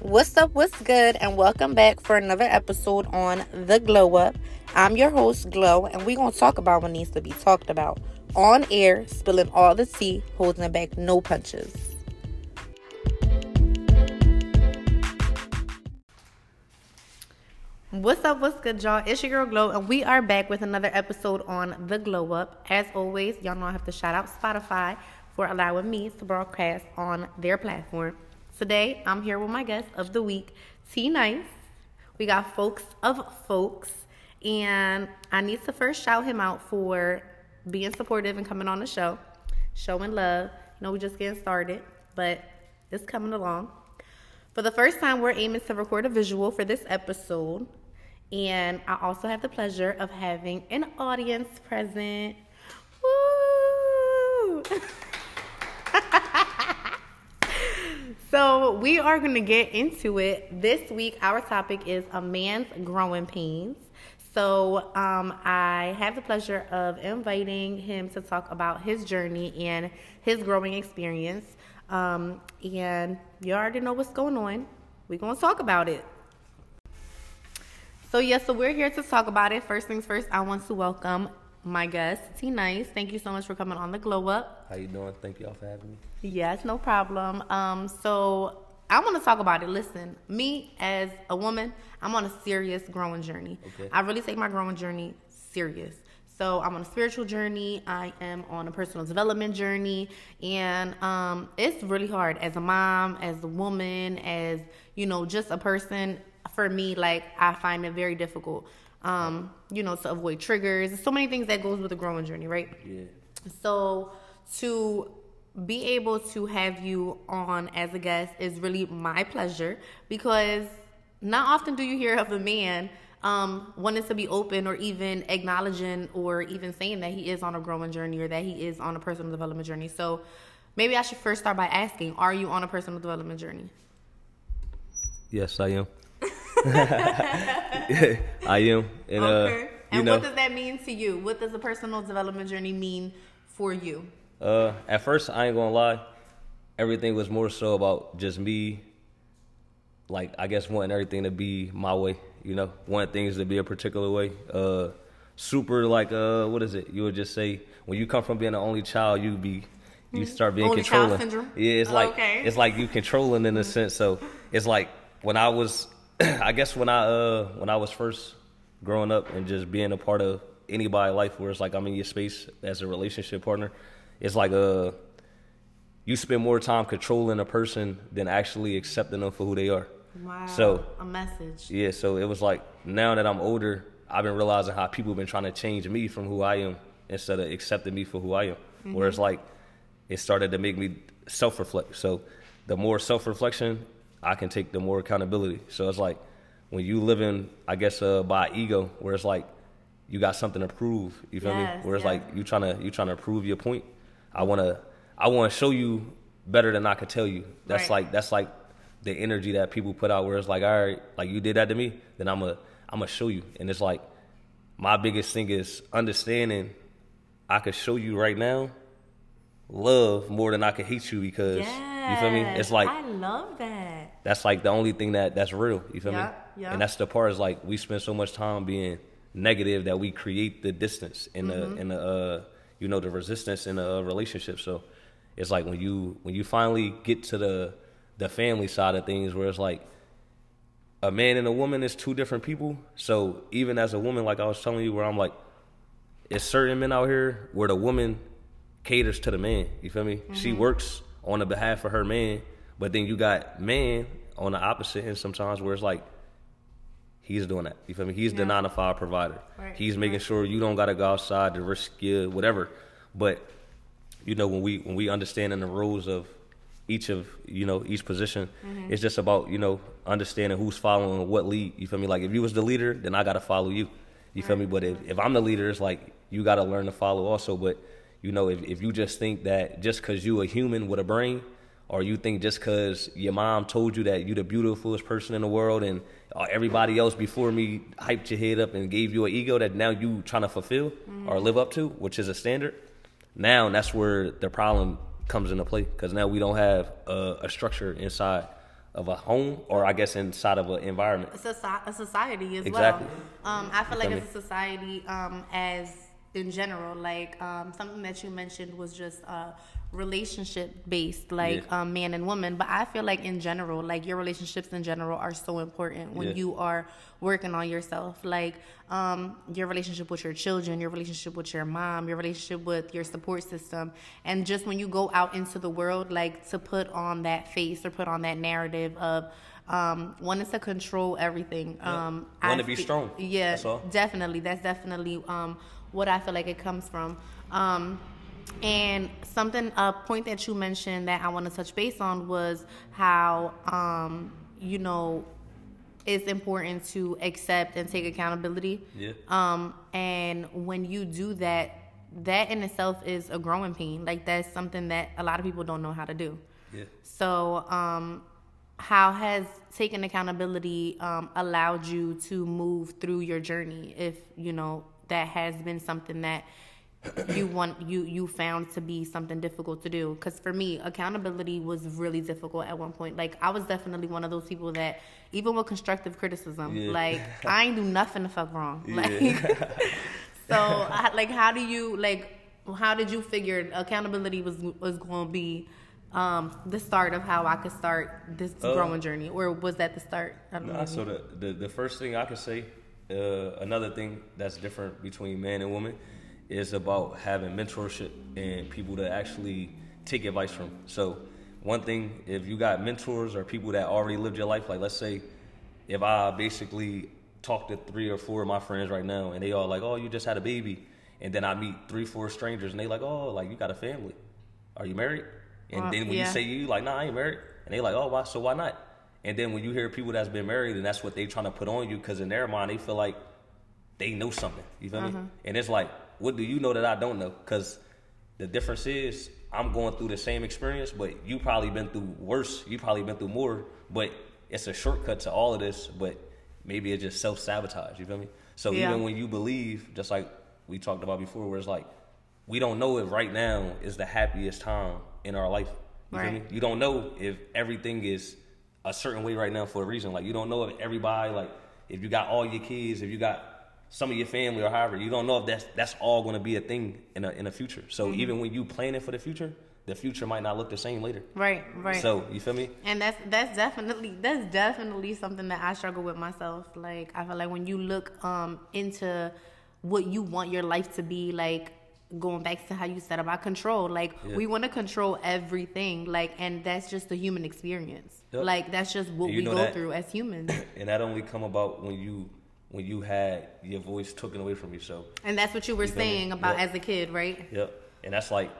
What's up? What's good? And welcome back for another episode on The Glow Up. I'm your host, Glow, and we're going to talk about what needs to be talked about on air, spilling all the tea, holding back no punches. What's up? What's good, y'all? It's your girl Glow, and we are back with another episode on The Glow Up. As always, y'all know I have to shout out Spotify for allowing me to broadcast on their platform. Today, I'm here with my guest of the week, T Nice. We got folks of folks, and I need to first shout him out for being supportive and coming on the show, showing love. You know, we just getting started, but it's coming along. For the first time, we're aiming to record a visual for this episode. And I also have the pleasure of having an audience present. Woo! so, we are going to get into it. This week, our topic is a man's growing pains. So, um, I have the pleasure of inviting him to talk about his journey and his growing experience. Um, and you already know what's going on. We're going to talk about it. So, yes, so we're here to talk about it. First things first, I want to welcome my guest, T Nice. Thank you so much for coming on the Glow Up. How you doing? Thank y'all for having me. Yes, no problem. Um, so I want to talk about it. Listen, me as a woman, I'm on a serious growing journey. Okay. I really take my growing journey serious. So I'm on a spiritual journey. I am on a personal development journey, and um, it's really hard as a mom, as a woman, as you know, just a person. For me, like I find it very difficult, um, you know, to avoid triggers. There's so many things that goes with a growing journey, right? Yeah. So to be able to have you on as a guest is really my pleasure because not often do you hear of a man um, wanting to be open or even acknowledging or even saying that he is on a growing journey or that he is on a personal development journey. So maybe I should first start by asking, are you on a personal development journey? Yes, I am. I am. And uh okay. you And know what does that mean to you? What does a personal development journey mean for you? Uh at first I ain't gonna lie, everything was more so about just me like I guess wanting everything to be my way, you know, wanting things to be a particular way. Uh super like uh what is it? You would just say when you come from being the only child you be you start being Mm-hmm. Only controlling. Yeah, it's like Okay. it's like you controlling in a sense. So it's like when I was I guess when I uh when I was first growing up and just being a part of anybody's life where it's like I'm in your space as a relationship partner, it's like uh you spend more time controlling a person than actually accepting them for who they are. Wow. So a message. yeah, so it was like now that I'm older, I've been realizing how people have been trying to change me from who I am instead of accepting me for who I am. Where it's like it started to make me self reflect. So the more self reflection I can take, the more accountability. So it's like when you live in, I guess, uh, by ego, where it's like you got something to prove. You feel Yes, me? Where it's yeah. like you trying to you trying to prove your point. I wanna I wanna show you better than I could tell you. That's Right. like that's like the energy that people put out where it's like, all right, like you did that to me, then I'm a I'm gonna show you. And it's like my biggest thing is understanding I could show you right now love more than I could hate you because you feel me? It's like I love that. that's like the only thing that that's real. You feel Yeah, me? yeah. And that's the part is like we spend so much time being negative that we create the distance in Mm-hmm. the in the uh you know the resistance in a relationship. So it's like when you when you finally get to the the family side of things where it's like a man and a woman is two different people. So even as a woman, like I was telling you, where I'm like, it's certain men out here where the woman caters to the man. You feel me? She mm-hmm. works on the behalf of her man, but then you got man on the opposite end sometimes where it's like he's doing that. You feel me? He's the Yeah. nine to five provider. Right, He's making sure you don't gotta go outside to risk your whatever. But you know when we when we understanding the rules of each of you know each position, mm-hmm. it's just about you know understanding who's following what lead. You feel me? Like if you was the leader, then I gotta follow you. You feel me? But if, if I'm the leader, it's like you gotta learn to follow also. But you know if if you just think that just cause you a human with a brain, or you think just cause your mom told you that you're the beautifulest person in the world and uh, everybody else before me hyped your head up and gave you an ego that now you trying to fulfill or live up to, which is a standard. Now that's where the problem comes into play because now we don't have a, a structure inside of a home or I guess inside of an environment. a, soci- a society as Exactly. well. Um, I feel like feel as a society, um, as in general, like um, something that you mentioned was just uh, relationship based, like Yeah. um, man and woman. But I feel like in general, like your relationships in general are so important when Yeah. you are working on yourself. Like um, your relationship with your children, your relationship with your mom, your relationship with your support system, and just when you go out into the world, like to put on that face or put on that narrative of um, wanting to control everything. Um, Wanna be strong. Yeah, That's all. definitely. That's definitely um, what I feel like it comes from. Um, and something, a point that you mentioned that I want to touch base on was how, um, you know, it's important to accept and take accountability. Yeah. Um, and when you do that, that in itself is a growing pain. Like that's something that a lot of people don't know how to do. Yeah. So, um, how has taking accountability um, allowed you to move through your journey? If you know that has been something that you want you you found to be something difficult to do. Because for me, accountability was really difficult at one point. Like I was definitely one of those people that even with constructive criticism, Yeah. like I ain't do nothing the fuck wrong. Like Yeah. so, I- like, how do you like? How did you figure accountability was was going to be um, the start of how I could start this Uh, growing journey, or was that the start? I don't Nah, know. so the, the the first thing I can say, uh, another thing that's different between man and woman, is about having mentorship and people to actually take advice from. So one thing, if you got mentors or people that already lived your life, like let's say, if I basically talk to three or four of my friends right now, and they all like, oh, you just had a baby, and then I meet three, four strangers, and they like, oh, like you got a family, are you married? And Uh, then when yeah. you say you like, nah, I ain't married, and they like, oh, why? So why not? And then when you hear people that's been married, and that's what they trying to put on you, because in their mind they feel like they know something. You feel Uh-huh. me? And it's like, what do you know that I don't know? Because the difference is I'm going through the same experience, but you probably been through worse. You probably been through more, but it's a shortcut to all of this. But maybe it's just self sabotage. You feel me? So Yeah. even when you believe, just like we talked about before, where it's like we don't know if right now is the happiest time in our life. You feel me? Right. You don't know if everything is a certain way right now for a reason. Like you don't know if everybody, like if you got all your kids, if you got some of your family or however, you don't know if that's that's all going to be a thing in a in the future. So Mm-hmm. even when you planning for the future, the future might not look the same later. right, right. So you feel me? and that's that's definitely that's definitely something that I struggle with myself. Like I feel like when you look um into what you want your life to be, like going back to how you said about control, like Yeah. we want to control everything, like and that's just the human experience. Yep. Like that's just what we go that- through as humans. And that only come about when you when you had your voice taken away from you. So And that's what you were You saying about Yep. as a kid, right? Yep. And that's like,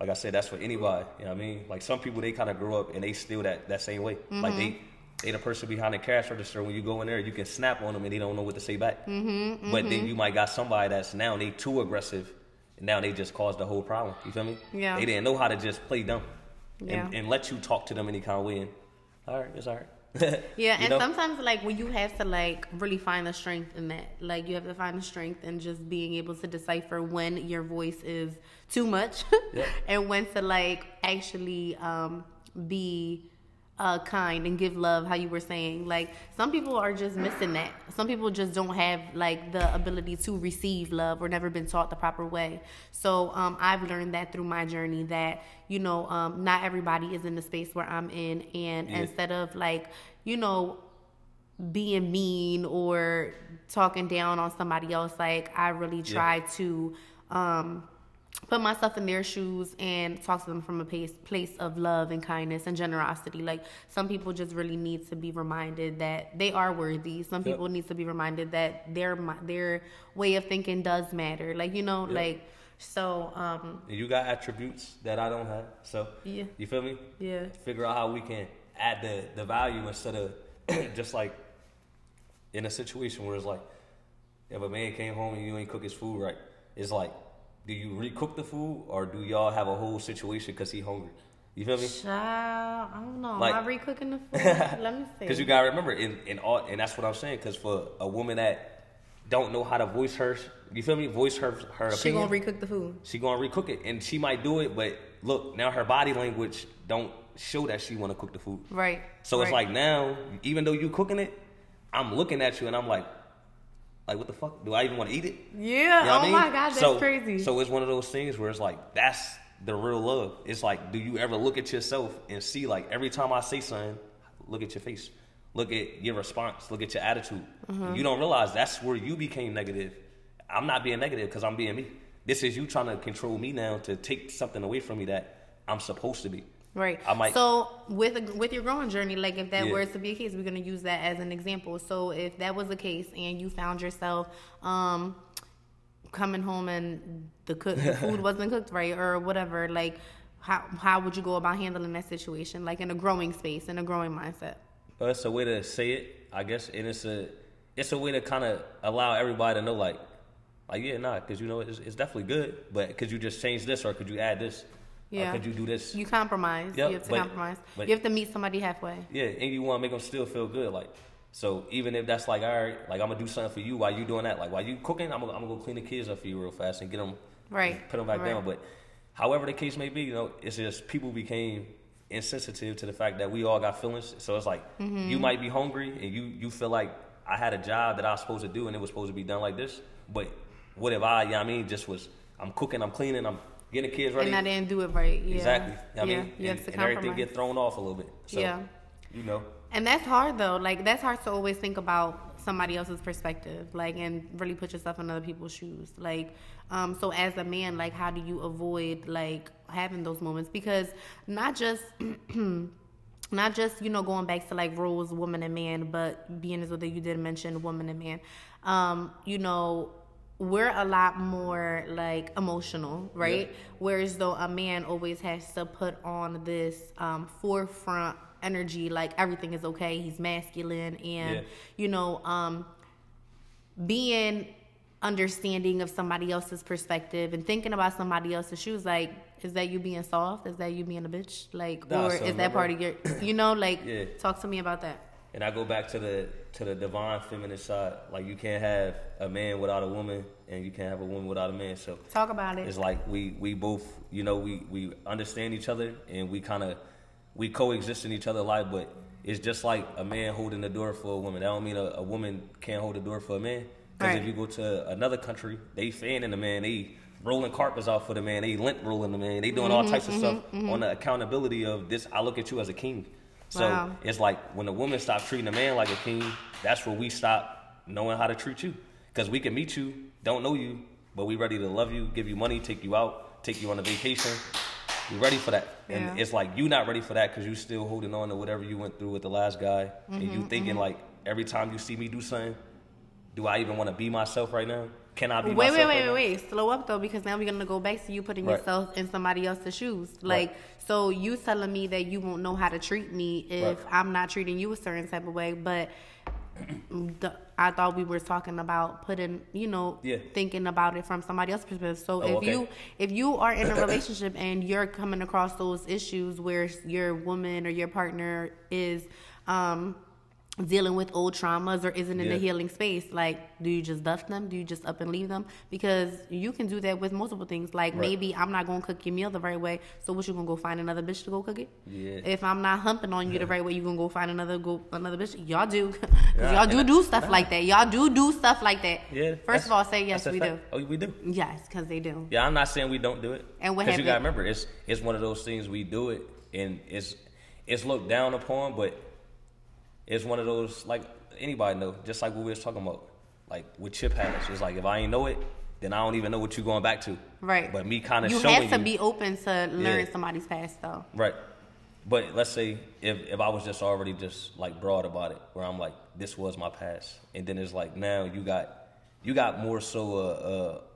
like I said, that's for anybody. You know what I mean? Like some people, they kind of grow up and they still that, that same way. Like they, they the person behind the cash register. When you go in there, you can snap on them and they don't know what to say back. Mm-hmm, But then you might got somebody that's now they too aggressive, and now they just caused the whole problem. You feel me? Yeah. They didn't know how to just play dumb, Yeah. and, and let you talk to them any kind of way. And all right, it's all right. Yeah, and know? sometimes like when you have to like really find the strength in that, like you have to find the strength in just being able to decipher when your voice is too much, Yeah. and when to like actually um, be uh, kind and give love. How you were saying, like some people are just missing that. Some people just don't have like the ability to receive love or never been taught the proper way. So um, I've learned that through my journey that you know um, not everybody is in the space where I'm in, and Yeah. instead of like you know being mean or talking down on somebody else like i really Yeah. try to um put myself in their shoes and talk to them from a place, place of love and kindness and generosity like some people just really need to be reminded that they are worthy some Yep. people need to be reminded that their their way of thinking does matter like you know Yep. like so um you got attributes that I don't have. So Yeah. you feel me? yeah figure out how we can add the, the value instead of just like in a situation where it's like if a man came home and you ain't cook his food right, it's like do you recook the food or do y'all have a whole situation because he hungry? You feel me? Child, I don't know. Like- Am I recooking the food? Let me see. Because you gotta remember, in, in all, and that's what I'm saying. Because for a woman that don't know how to voice her. You feel me? Voice her her She opinion. gonna recook the food. she gonna recook it, and she might do it. But look, now her body language don't show that she want to cook the food. Right. So it's like now, even though you cooking it, I'm looking at you and I'm like, like what the fuck? Do I even want to eat it? Yeah. You know oh I mean? my god, that's so, crazy. So it's one of those things where it's like that's the real love. It's like, do you ever look at yourself and see like every time I say something, look at your face, look at your response, look at your attitude. Mm-hmm. You don't realize that's where you became negative. I'm not being negative because I'm being me. This is you trying to control me now to take something away from me that I'm supposed to be. Right. I might- So with with your growing journey, like if that Yeah. were to be a case, we're gonna use that as an example. So if that was the case and you found yourself um coming home and the cook the food wasn't cooked right or whatever, like how how would you go about handling that situation? Like in a growing space, in a growing mindset. Well, it's a way to say it, I guess, and it's a it's a way to kind of allow everybody to know, like, like yeah, nah, because you know it's, it's definitely good, but could you just change this or could you add this? Yeah. Or could you do this? You compromise. Yep, you have to but- compromise. but- you have to meet somebody halfway. yeah, and you want to make them still feel good, like. So even if that's like, all right, like I'm gonna do something for you while you doing that, like while you cooking, I'm gonna, I'm gonna go clean the kids up for you real fast and get them, Right. put them back Right. down. But however the case may be, you know, it's just people became insensitive to the fact that we all got feelings. So it's like Mm-hmm. you might be hungry and you you feel like I had a job that I was supposed to do and it was supposed to be done like this. But what if I, you know what I mean, just was I'm cooking, I'm cleaning, I'm getting the kids ready. And I didn't do it right. Yeah. Exactly. Know yeah. I mean, You and, and everything get thrown off a little bit. So, Yeah. You know. And that's hard though. Like that's hard to always think about somebody else's perspective, like and really put yourself in other people's shoes. Like, um, so as a man, like how do you avoid like having those moments? Because not just not just you know going back to like roles, woman and man, but being as though that you did mention woman and man. Um, you know, we're a lot more like emotional, right? Yeah. Whereas though a man always has to put on this um, forefront energy, like everything is okay. He's masculine, and Yeah. you know, um, being understanding of somebody else's perspective and thinking about somebody else's shoes. Like, is that you being soft? Is that you being a bitch? Like, Nah, or so is that part of your? You know, like, Yeah. talk to me about that. And I go back to the to the divine feminine side. Like you can't have a man without a woman, and you can't have a woman without a man. So Talk about it. it's like we we both, you know, we we understand each other, and we kind of we coexist in each other's life. But it's just like a man holding the door for a woman. That don't mean a, a woman can't hold the door for a man. Because Right. if you go to another country, they fanning the man, they rolling carpets out for the man, they lint rolling the man, they doing Mm-hmm, all types of stuff on the accountability of this. I look at you as a king. So Wow. it's like when a woman stops treating a man like a king, that's where we stop knowing how to treat you. Because we can meet you, don't know you, but we ready to love you, give you money, take you out, take you on a vacation. We ready for that. And Yeah. it's like you not ready for that because you still holding on to whatever you went through with the last guy. and Mm-hmm, you thinking like every time you see me do something, do I even want to be myself right now? Can I be Wait, wait, wait, right wait, wait. Slow up though, because now we're gonna go back to you putting Right. yourself in somebody else's shoes. Like, so you telling me that you won't know how to treat me if Right. I'm not treating you a certain type of way, but the, I thought we were talking about putting, you know, Yeah. thinking about it from somebody else's perspective. So Oh, if okay. you if you are in a relationship and you're coming across those issues where your woman or your partner is um dealing with old traumas or isn't in Yeah. a healing space like do you just duff them do you just up and leave them because you can do that with multiple things like Right. maybe i'm not gonna cook your meal the right way so what you gonna go find another bitch to go cook it Yeah. if i'm not humping on you the right way you gonna go find another go another bitch y'all do Yeah, y'all do do stuff like that y'all do do stuff like that Yeah. first of all say yes we fact. do Oh, we do. yes because they do Yeah, I'm not saying we don't do it. And what you gotta remember, it's it's one of those things we do it, and it's it's looked down upon, but it's one of those like anybody know, just like what we was talking about, like with chip habits. It's like if I ain't know it, then I don't even know what you're going back to. right But me kind of you showing have to you, be open to learn Yeah. somebody's past though right. But let's say if if I was just already just like broad about it, where I'm like, this was my past, and then it's like now you got you got more so a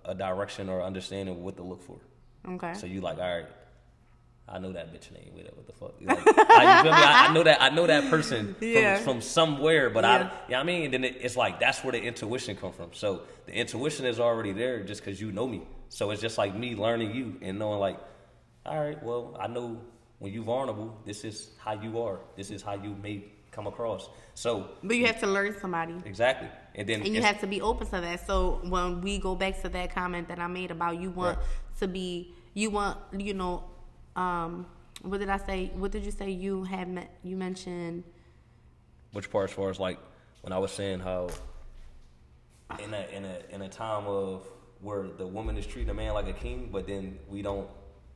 a, a direction or understanding of what to look for. okay So you like, all right, I know that bitch name. Wait, what the fuck? Like, like, you feel me? I, I know that. I know that person Yeah. from, from somewhere, but Yeah. I, you know what I mean? And then it, it's like that's where the intuition come from. So the intuition is already there just because you know me. So it's just like me learning you and knowing like, all right, well, I know when you're vulnerable, this is how you are. This is how you may come across. So But you have to learn somebody. exactly, and then And you have to be open to that. So when we go back to that comment that I made about you want Right. to be, you want, you know, um, what did I say? What did you say? You had met, you mentioned. Which part, as far as like when I was saying how in a in a in a time of where the woman is treating a man like a king, but then we don't.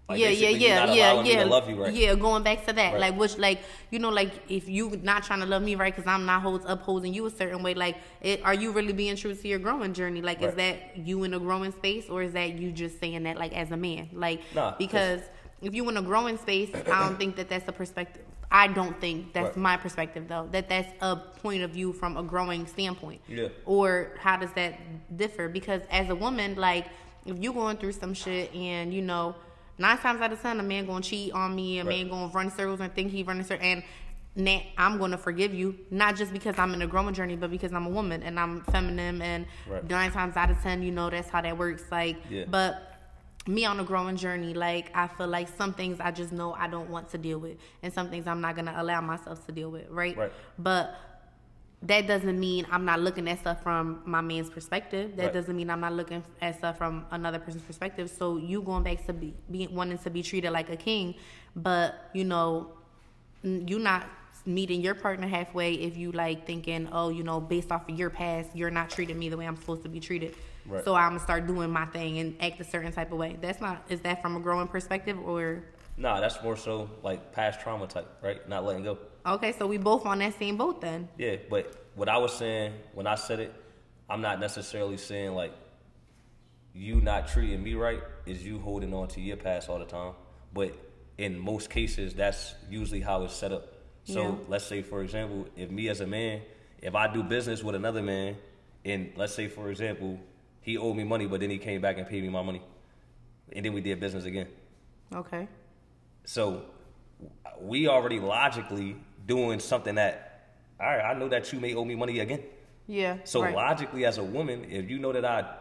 Like yeah, yeah, yeah, yeah, yeah. to love you right. Yeah, going back to that, Right. like which, like you know, like if you not trying to love me right because I'm not holds upholding you a certain way, like it, are you really being true to your growing journey? Like, is that you in a growing space, or is that you just saying that like as a man? Like, Nah, because if you in a growing space, I don't think that that's a perspective. I don't think that's Right. my perspective though. That that's a point of view from a growing standpoint. Yeah. Or how does that differ? Because as a woman, like if you going through some shit and you know nine times out of ten a man gonna cheat on me, a Right. man gonna run circles and think he running circles, and na I'm gonna forgive you not just because I'm in a growing journey, but because I'm a woman and I'm feminine and Right. nine times out of ten, you know that's how that works. Like, Yeah. but me on a growing journey, like I feel like some things I just know I don't want to deal with, and some things I'm not gonna allow myself to deal with, right? Right. But that doesn't mean I'm not looking at stuff from my man's perspective. That Right. doesn't mean I'm not looking at stuff from another person's perspective. So you going back to be, be wanting to be treated like a king, but you know, you not meeting your partner halfway if you like thinking, oh, you know, based off of your past, you're not treating me the way I'm supposed to be treated. Right. So I'm gonna start doing my thing and act a certain type of way. That's not. Is that from a growing perspective or? Nah, that's more so like past trauma type, right? Not letting go. Okay, so we both on that same boat then. Yeah, but what I was saying when I said it, I'm not necessarily saying like you not treating me right is you holding on to your past all the time. But in most cases, that's usually how it's set up. So Yeah. let's say, for example, if me as a man, if I do business with another man, and let's say, for example, he owed me money, but then he came back and paid me my money, and then we did business again. Okay. So we already logically doing something that, all right, I know that you may owe me money again. Yeah. So right. logically, as a woman, if you know that I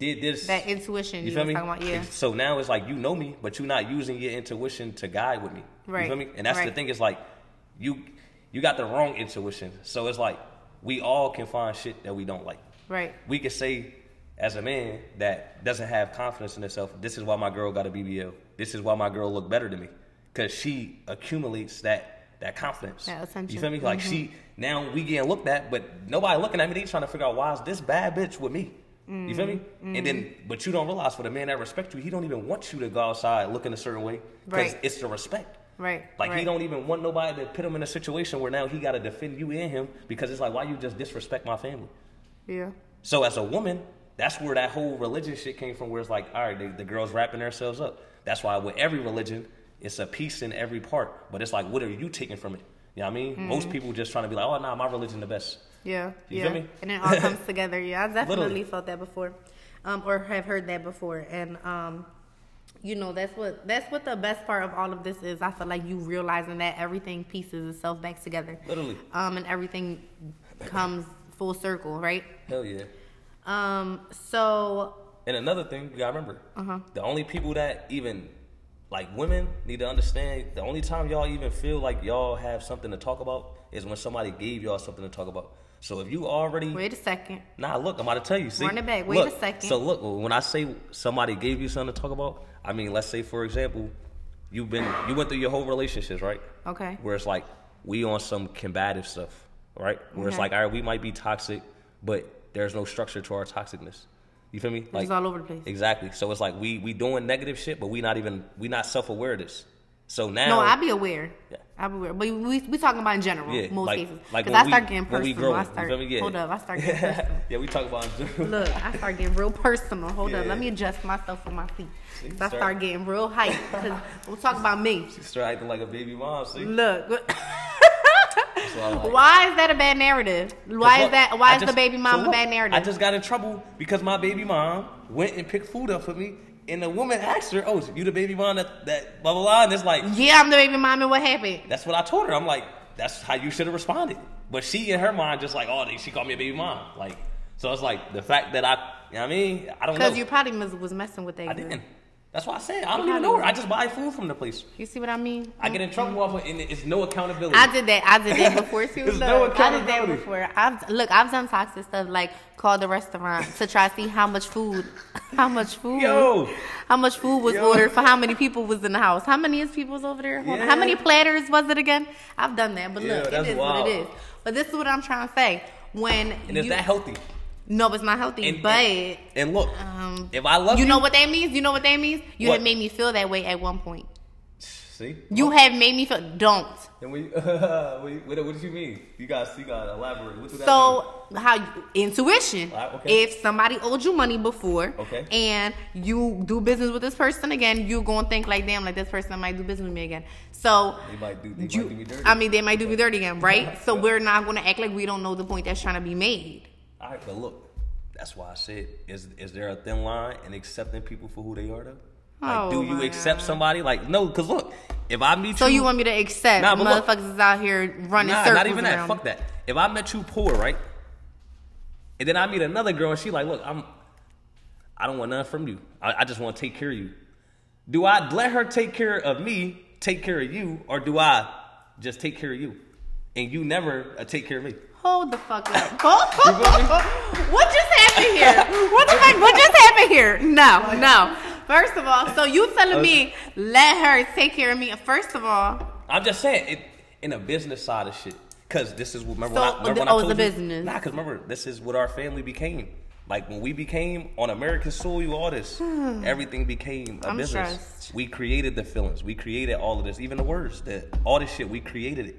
did this, that intuition you, you feel me? talking about, yeah. So now it's like you know me, but you're not using your intuition to guide with me. Right. You feel me? And that's the thing is like you you got the wrong intuition. So it's like we all can find shit that we don't like. Right. We can say as a man that doesn't have confidence in herself, this is why my girl got a BBL. This is why my girl look better than me. Cause she accumulates that that confidence. That. You feel me? Like she mm-hmm. now we getting looked at, but nobody looking at me. They trying to figure out why is this bad bitch with me. You feel me? Mm-hmm. And then, but you don't realize for the man that respect you, he don't even want you to go outside looking a certain way because Right. it's the respect. Right. Like right. he don't even want nobody to put him in a situation where now he got to defend you and him because it's like why you just disrespect my family. Yeah. So as a woman, that's where that whole religion shit came from. Where it's like, all right, the, the girls wrapping themselves up. That's why with every religion, it's a piece in every part. But it's like, what are you taking from it? You know what I mean? Mm-hmm. Most people just trying to be like, oh, nah, my religion the best. Yeah. You yeah. feel me? And it all comes together. Yeah, I definitely Literally. felt that before, um, or have heard that before, and um, you know that's what that's what the best part of all of this is. I feel like you realizing that everything pieces itself back together. Literally. Um, and everything comes full circle, right? Hell yeah. Um, so And another thing you gotta remember, Uh-huh. the only people that even like women need to understand, the only time y'all even feel like y'all have something to talk about is when somebody gave y'all something to talk about. So if you already wait a second. Nah, look, I'm about to tell you. See, Run it back. Wait Look, a second. So look, when I say somebody gave you something to talk about, I mean, let's say for example, you've been you went through your whole relationships, right? Okay. Where it's like we on some combative stuff, right? Where it's like, all right, we might be toxic, but there's no structure to our toxicness. You feel me? It's all over the place. Exactly. So it's like we we doing negative shit, but we not even we not self aware of this. So now, No, I be aware. Yeah. I be aware, but we we talking about in general, Yeah, most like- cases. like Because I start getting personal. grow, I start. Yeah. Hold up, I start getting personal. yeah, we talk about. In general. Look, I start getting real personal. Hold up, let me adjust myself on my feet. 'Cause I start- getting real hype because we'll talk about me. She start acting like a baby mom. See, Look, like. why is that a bad narrative? Why is that? Why I is the baby so mom a bad narrative? I just got in trouble because my baby mom went and picked food up for me, and the woman asked her, "Oh, you the baby mom that that blah blah blah?" And it's like, yeah, I'm the baby mom, and what happened? that's what I told her. I'm like, that's how you should have responded. But she in her mind just like, oh, she called me a baby mom. Like, so it's like the fact that I, you know what I mean, I don't know. Because you probably was was messing with that. I girl. didn't. That's why I said I don't even know her. I just buy food from the place. You see what I mean? I get in trouble mm-hmm. off of, and it's no accountability. I did that. I did that before too. There's look, no I did that accountability. before. I've look. I've done toxic stuff like call the restaurant to try to see how much food, how much food, Yo. how much food was Yo. ordered for how many people was in the house. How many is people was over there? On. How many platters was it again? I've done that, but Yeah, look, it that's wild. what it is. But this is what I'm trying to say. When and is you, that healthy? No, it's not healthy. And, but and, and look, um, if I love you you, know what that means? You know what that means? You What? have made me feel that way at one point. see, You have made me feel. Don't. And we, what, what, what did you mean? You guys, you gotta elaborate. What So how you, intuition? Alright, okay. If somebody owed you money before, Okay. and you do business with this person again, you gonna think like, damn, like this person might do business with me again. So They might do- they you- might do me dirty. I mean, they might do me dirty again, right? So we're not gonna act like we don't know the point that's trying to be made. All right, but look, that's why I said, is is there a thin line in accepting people for who they are? Though, like, Oh, do you accept God. somebody? Like, no, because look, if I meet So you, so you want me to accept Nah, but look. motherfuckers is out here running nah, circles not even that. Fuck that. If I met you poor, right, and then I meet another girl and she like, look, I'm, I don't want nothing from you. I, I just want to take care of you. Do I let her take care of me, take care of you, or do I just take care of you, and you never uh, take care of me? Hold the fuck up. what just happened here? What the fuck? What just happened here? No, no. First of all, so you telling me let her take care of me? First of all, I'm just saying it in a business side of shit. Cause this is what remember So, when I, remember the- when I oh, told a you? business. Nah, cause remember this is what our family became. Like when we became on American soil, all this, everything became a I'm business. stressed. We created the feelings. We created all of this, even the words. That all this shit we created it,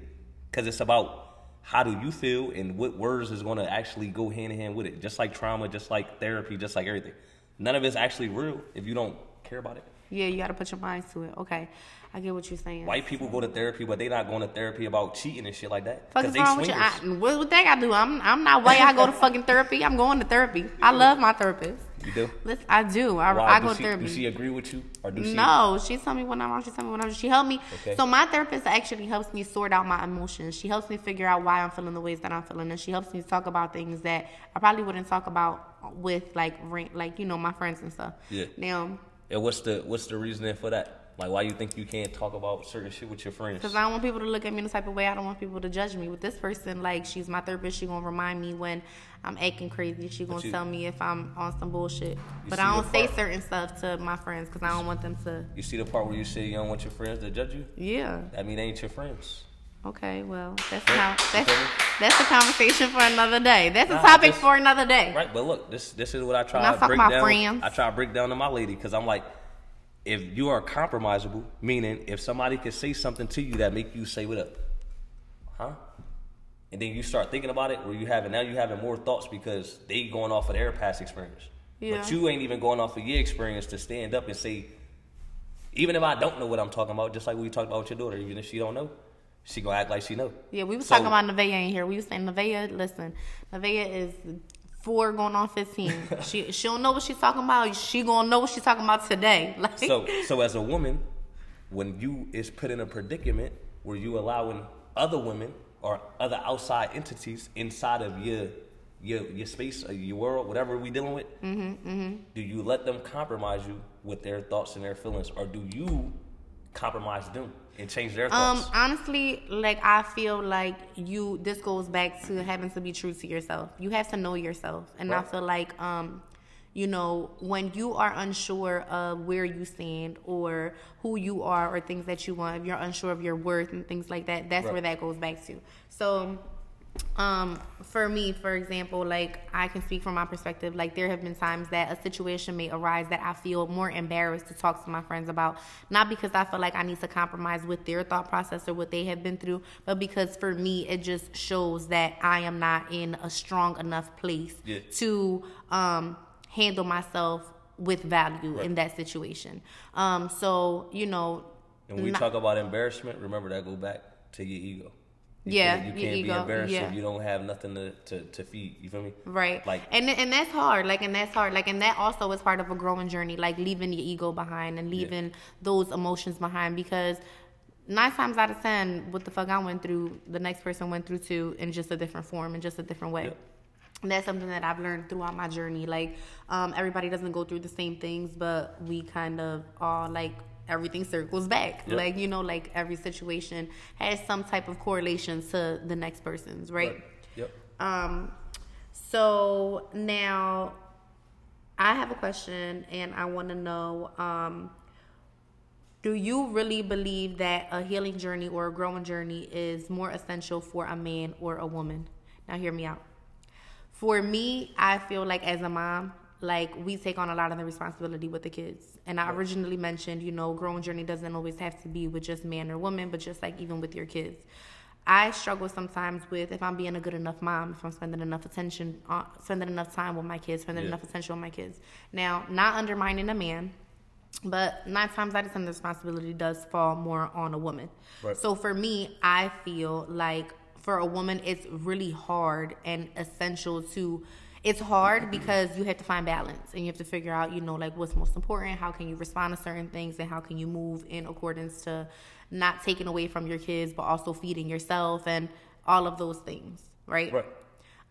cause it's about how do you feel and what words is going to actually go hand in hand with it. Just like trauma, just like therapy, just like everything. None of it's actually real if you don't care about it. yeah, you got to put your mind to it. Okay, I get what you're saying. White people go to therapy, but they not going to therapy about cheating and shit like that. Fuck 'Cause is they wrong with you? I, what, what they got to do? I'm I'm not white. I go to fucking therapy. I'm going to therapy. I love my therapist. You do? Listen, I do. I, Why? I go to she, therapy. Do she agree with you, or do she? No, she told me when I'm wrong. She told me when I'm. She helped me. Okay. So my therapist actually helps me sort out my emotions. She helps me figure out why I'm feeling the ways that I'm feeling, and she helps me talk about things that I probably wouldn't talk about with like like you know my friends and stuff. Yeah. Now, And what's the what's the reasoning for that? Like, why you think you can't talk about certain shit with your friends? because I don't want people to look at me in the type of way. I don't want people to judge me. With this person, like she's my therapist. She gonna remind me when I'm acting crazy. She gonna you- tell me if I'm on some bullshit. But I don't say part- certain stuff to my friends because I don't want them to. You see the part where you say you don't want your friends to judge you? Yeah. That mean they ain't your friends. Okay, well, that's how that's that's a conversation for another day. That's a Nah, topic just- for another day. Right, but look, this this is what I try to break down. friends. I try to break down to my lady because I'm like, if you are compromisable, meaning if somebody can say something to you that make you say what up, huh? And then you start thinking about it, where you having now you having more thoughts because they going off of their past experience, Yeah. but you ain't even going off of your experience to stand up and say, even if I don't know what I'm talking about, just like we talked about with your daughter, even if she don't know, she gonna act like she know. Yeah, we was So- talking about Nevaeh in here. We was saying Nevaeh, listen, Nevaeh is four going on fifteen. she she don't know what she's talking about. She gonna know what she's talking about today. Like So, so as a woman, when you is put in a predicament where you allowing other women or other outside entities inside of your your your space or your world, whatever we dealing with, Mm-hmm, do you let them compromise you with their thoughts and their feelings, or do you compromise them and change their Um, thoughts? honestly, like I feel like you. This goes back to having to be true to yourself. You have to know yourself, and I feel like, um, you know, when you are unsure of where you stand or who you are or things that you want, if you're unsure of your worth and things like that, that's Right. where that goes back to. So. Um, for me, for example, like I can speak from my perspective. Like there have been times that a situation may arise that I feel more embarrassed to talk to my friends about, not because I feel like I need to compromise with their thought process or what they have been through, but because for me it just shows that I am not in a strong enough place Yeah. to um, handle myself with value Right. in that situation. Um, so you know, and when we not- talk about embarrassment, remember that go back to your ego. You Yeah, can't, you can't be embarrassed yeah. if you don't have nothing to, to, to feed. You feel me? Right. Like and and that's hard. Like and that's hard. Like and that also is part of a growing journey. Like leaving your ego behind and leaving those emotions behind because nine times out of ten, what the fuck I went through, the next person went through too in just a different form in just a different way. Yep. that's something that I've learned throughout my journey. Like, um, everybody doesn't go through the same things, but we kind of all like everything circles back. Yep. Like, you know, like every situation has some type of correlation to the next person's, right? Yep. Um, so now I have a question and I want to know um, do you really believe that a healing journey or a growing journey is more essential for a man or a woman? Now, hear me out. For me, I feel like as a mom, like we take on a lot of the responsibility with the kids. And I originally mentioned, you know, growing journey doesn't always have to be with just man or woman, but just like even with your kids. I struggle sometimes with if I'm being a good enough mom, if I'm spending enough attention, on, spending enough time with my kids, spending Yeah. enough attention on my kids. Now, not undermining a man, but nine times out of ten, the responsibility does fall more on a woman. Right. So for me, I feel like for a woman, it's really hard and essential to. It's hard because you have to find balance and you have to figure out, you know, like what's most important. How can you respond to certain things and how can you move in accordance to not taking away from your kids, but also feeding yourself and all of those things, right? Right.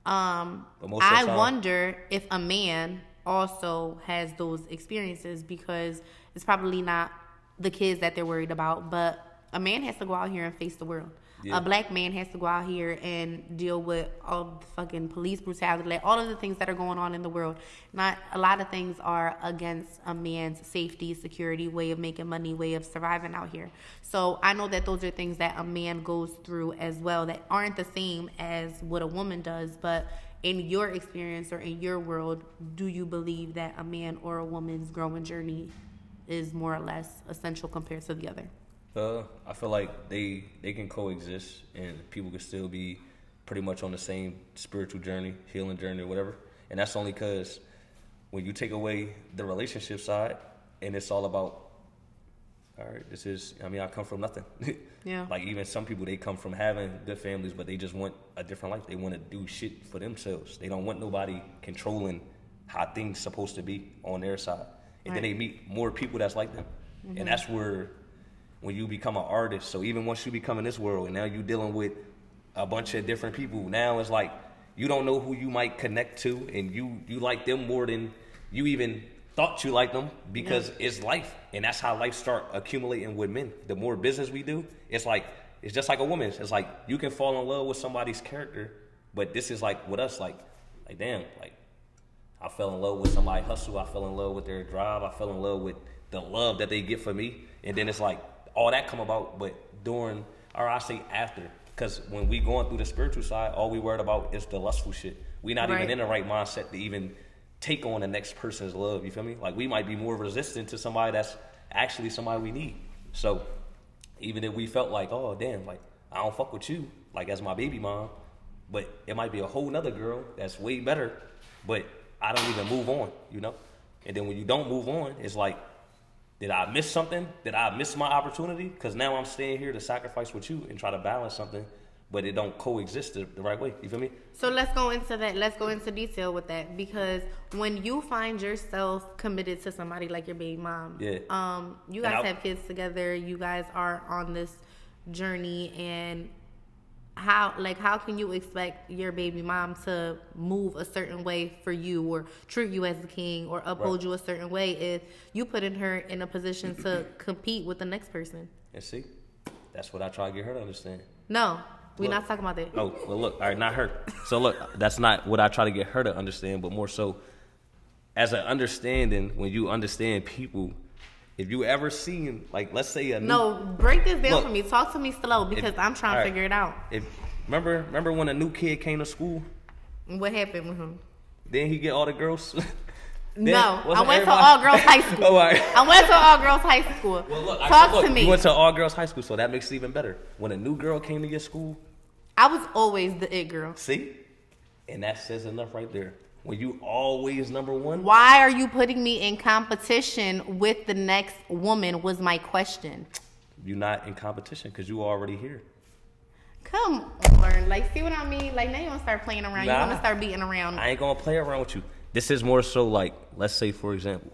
Um, I time- wonder if a man also has those experiences because it's probably not the kids that they're worried about, but a man has to go out here and face the world. Yeah. A black man has to go out here and deal with all the fucking police brutality, like all of the things that are going on in the world. Not a lot of things are against a man's safety, security, way of making money, way of surviving out here. So I know that those are things that a man goes through as well that aren't the same as what a woman does, but in your experience or in your world, do you believe that a man or a woman's growing journey is more or less essential compared to the other? Uh, I feel like they they can coexist and people can still be pretty much on the same spiritual journey, healing journey, or whatever. And that's only because when you take away the relationship side and it's all about, all right, this is. I mean, I come from nothing. Yeah. like even some people, they come from having good families, but they just want a different life. They want to do shit for themselves. They don't want nobody controlling how things supposed to be on their side. And then they meet more people that's like them, and that's where when you become an artist. So even once you become in this world, and now you're dealing with a bunch of different people. Now it's like you don't know who you might connect to, and you you like them more than you even thought you liked them because it's life, and that's how life start accumulating with men. The more business we do, it's like it's just like a woman. It's like you can fall in love with somebody's character, but this is like with us, like like damn, like I fell in love with somebody hustle. I fell in love with their drive. I fell in love with the love that they get for me. And then it's like all that come about, but during, or I say after, because when we going through the spiritual side, all we worried about is the lustful shit. We not Right. even in the right mindset to even take on the next person's love. You feel me? Like we might be more resistant to somebody that's actually somebody we need. So even if we felt like, oh damn, like I don't fuck with you, like as my baby mom, but it might be a whole nother girl that's way better, but I don't even move on, you know? And then when you don't move on, it's like, did I miss something? Did I miss my opportunity? Because now I'm staying here to sacrifice with you and try to balance something, but it don't coexist the, the right way. You feel me? So let's go into that. Let's go into detail with that because when you find yourself committed to somebody like your baby mom, Yeah. um, you guys I- have kids together. You guys are on this journey, and how like how can you expect your baby mom to move a certain way for you or treat you as the king or uphold Right. you a certain way if you putting her in a position to compete with the next person? And see, that's what I try to get her to understand. No, we're Look. not talking about that. Oh, well, look, all right, not her. So, look, that's not what I try to get her to understand, but more so as an understanding, when you understand people, if you ever seen, like, let's say a new, No, break this down Look. for me. Talk to me slow because I'm trying to right. figure it out. If remember, remember when a new kid came to school, What happened with him? then he get all the girls. Then no, I went to all girls high school. Oh, right. I went to all girls high school. Well, look, I- Talk look, to me. You went to all girls high school, so that makes it even better. When a new girl came to your school, I was always the it girl. see, and that says enough right there. When you always number one, Why are you putting me in competition with the next woman? Was my question. you're not in competition because you already here. Come on, like see what I mean? Like now you want to start playing around. You Nah. want to start beating around. I ain't gonna play around with you. This is more so like, let's say for example,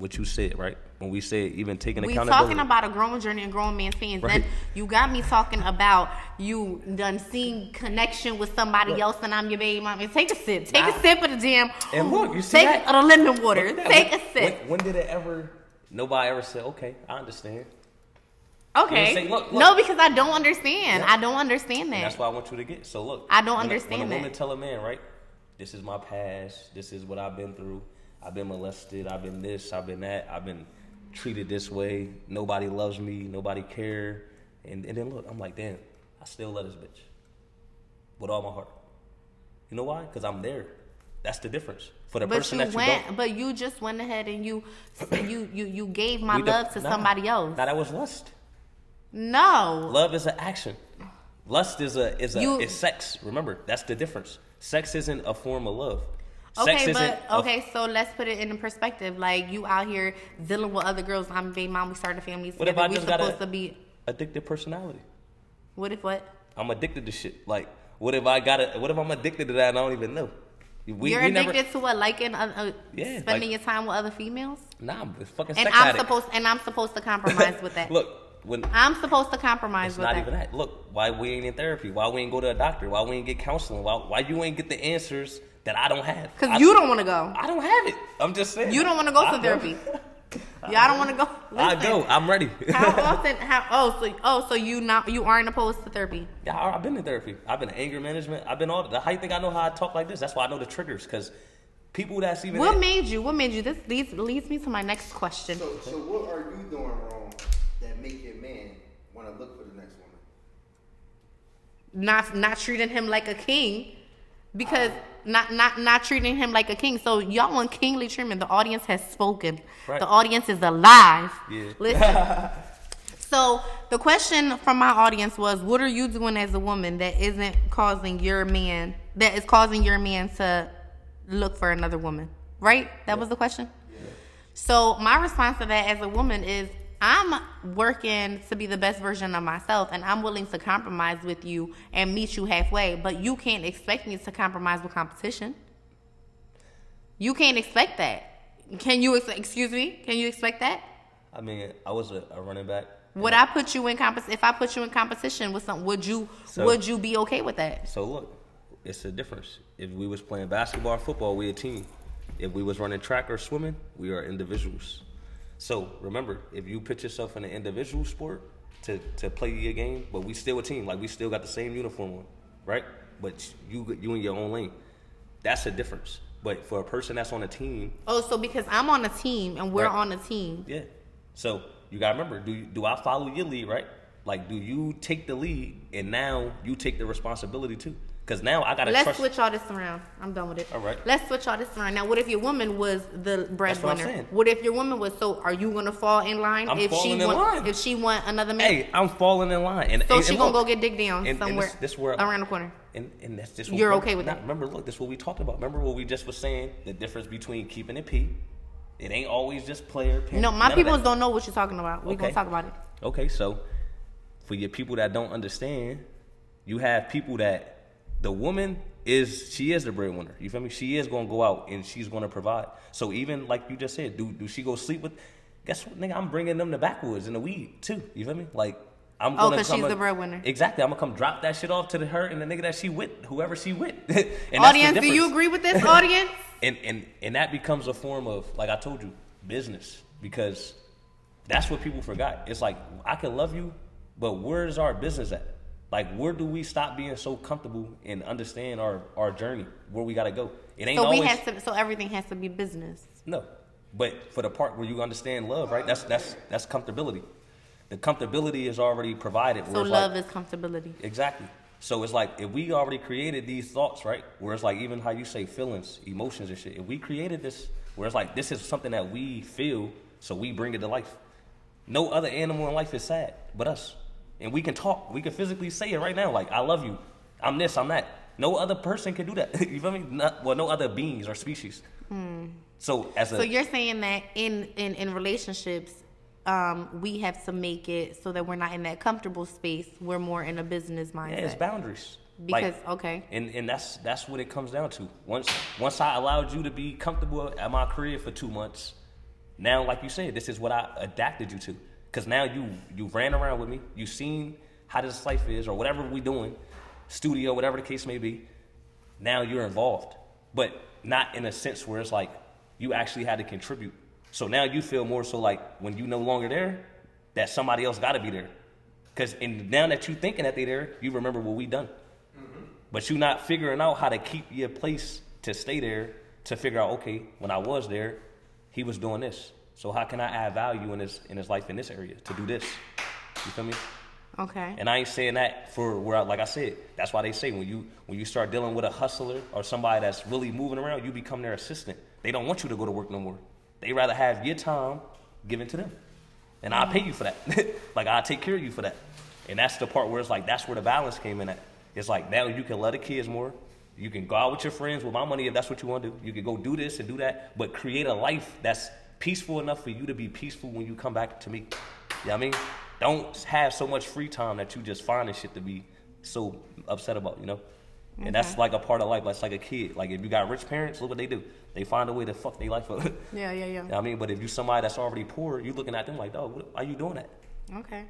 what you said, right? When we said even taking We accountability. talking about a growing journey and growing man's pains. Right. Then you got me talking about you done seen connection with somebody Look. else and I'm your baby mama. Take a sip. Take Nah. a sip of the damn. And look, you see Take that? of the lemon water. Look at that. Take when, a sip. When, when did it ever? Nobody ever said, "Okay, I understand." okay. say, look, look. No, because I don't understand. Yeah. I don't understand that. And that's what I want you to get. So look, I don't when a- understand when a that. woman tell a man, right? This is my past. This is what I've been through. I've been molested. I've been this. I've been that. I've been treated this way. Nobody loves me. Nobody care. And and then look, I'm like, damn, I still love this bitch with all my heart. You know why? Because I'm there. That's the difference. For the but person you that you went, don't. but you just went ahead and you, you, you, you gave my love to nah, somebody else. Nah, that was lust. no, Love is an action. Lust is a is a You- is sex. Remember, that's the difference. Sex isn't a form of love. Okay, but okay, so let's put it in perspective. Like you out here dealing with other girls. I'm a baby mom. We started a family What if together. I we just got supposed a- to be. addicted personality. What if what? I'm addicted to shit. Like, what if I got it? What if I'm addicted to that and I don't even know? We, You're we addicted never, to what? Liking, uh, uh, Yeah, spending like- your time with other females. Nah, I'm a fucking And I'm addict. supposed and I'm supposed to compromise with that. Look, when I'm supposed to compromise it's with not that. even that. Look, why we ain't in therapy? Why we ain't go to a doctor? Why we ain't get counseling? Why why you ain't get the answers that I don't have? Because you don't want to go. I don't have it. I'm just saying. You don't want to go I to go. therapy. Yeah, I don't want to go. I go. I'm ready. How often? How? Oh, so oh, so you not you aren't opposed to therapy? Yeah, I- I've been in therapy. I've been in anger management. I've been all. The, how you think I know how I talk like this? That's why I know the triggers. Because people that's even What made you? What made you? This leads leads me to my next question. So, so what are you doing wrong that make your man want to look for the next woman? not not treating him like a king because not not not treating him like a king. So y'all want kingly treatment. The audience has spoken. Right. The audience is alive. Yeah. Listen. so the question from my audience was, what are you doing as a woman that isn't causing your man that is causing your man to look for another woman? Right? That was the question. So my response to that as a woman is I'm working to be the best version of myself and I'm willing to compromise with you and meet you halfway, but you can't expect me to compromise with competition. You can't expect that. Can you ex- excuse me? Can you expect that? I mean, I was a, a running back. Would I put you in compet if I put you in competition with some would you So- would you be okay with that? So look, it's a difference. If we was playing basketball or football, we a team. If we was running track or swimming, we are individuals. So remember, if you put yourself in an individual sport to, to play your game, but we still a team, like we still got the same uniform on, right? But you you in your own lane. That's a difference. But for a person that's on a team, Oh, so because I'm on a team and we're Right. on a team. yeah. So you gotta remember, do you, do I follow your lead, right? Like, do you take the lead and now you take the responsibility too? Because now I gotta Let's trust. switch all this around. I'm done with it. All right. Let's switch all this around. Now, what if your woman was the what breadwinner? saying. What if your woman was? So, are you gonna fall in line I'm if she want line. if she want another man? Hey, I'm falling in line, and so and, she and gonna look, go get dick down and- and somewhere this, this where around the corner. And, and that's just You're okay with nah, that? Remember, look, this is what we talked about. Remember what we just was saying? The difference between keeping it P. It ain't always just player. Pimp, No, my people don't know what you're talking about. We gonna talk about it. Okay, so for your people that don't understand, you have people that the woman is she is the breadwinner. You feel me? She is gonna go out and she's gonna provide. So even like you just said, do do she go sleep with? Guess what, nigga? I'm bringing them the backwoods and the weed too. You feel me? Like I'm Oh, gonna 'cause come she's and- the breadwinner. Exactly. I'm gonna come drop that shit off to the, her and the nigga that she with, whoever she with. and the audience, do you agree with this, audience? and and and that becomes a form of like I told you, business because that's what people forgot. It's like I can love you, but where's our business at? Like where do we stop being so comfortable and understand our our journey, where we gotta go? It ain't So always we have to. So everything has to be business. no, but for the part where you understand love, right? That's that's that's comfortability. The comfortability is already provided. So it's like- love is comfortability. Exactly. So it's like if we already created these thoughts, right? Where it's like even how you say feelings, emotions and shit. If we created this, where it's like this is something that we feel, so we bring it to life. No other animal in life is sad but us, and we can talk. We can physically say it right now, like I love you. I'm this. I'm that. No other person can do that. you feel me? Not, well, no other beings or species. So as a Hmm. So you're saying that in in in relationships, um, we have to make it so that we're not in that comfortable space. We're more in a business mindset. yeah, it's boundaries. Because Like, okay, And and that's that's what it comes down to. Once once I allowed you to be comfortable at my career for two months, now, like you said, this is what I adapted you to. Cause now you you ran around with me, you seen how this life is, or whatever we doing, studio, whatever the case may be. Now you're involved, but not in a sense where it's like you actually had to contribute. So now you feel more so like when you no longer there, that somebody else got to be there. Cause and now that you thinking that they there, you remember what we done. Mm-hmm. But you not figuring out how to keep your place to stay there to figure out, okay, when I was there, he was doing this. So how can I add value in his in his life in this area to do this? You feel me? Okay. And I ain't saying that for where, I, like I said, that's why they say when you when you start dealing with a hustler or somebody that's really moving around, you become their assistant. They don't want you to go to work no more. They rather have your time given to them, and I'll pay you for that. like I'll take care of you for that. And that's the part where it's like that's where the balance came in at. It's like now you can love the kids more. You can go out with your friends with my money if that's what you want to do. You can go do this and do that, but create a life that's peaceful enough for you to be peaceful when you come back to me. You know what I mean? Don't have so much free time that you just finding shit to be so upset about, you know? And that's like a part of life. That's like a kid. Like if you got rich parents, look what they do. They find a way to fuck their life up. Yeah, yeah, yeah. You know what I mean, but if you somebody that's already poor, you looking at them like, dog, what, why you doing that? Okay.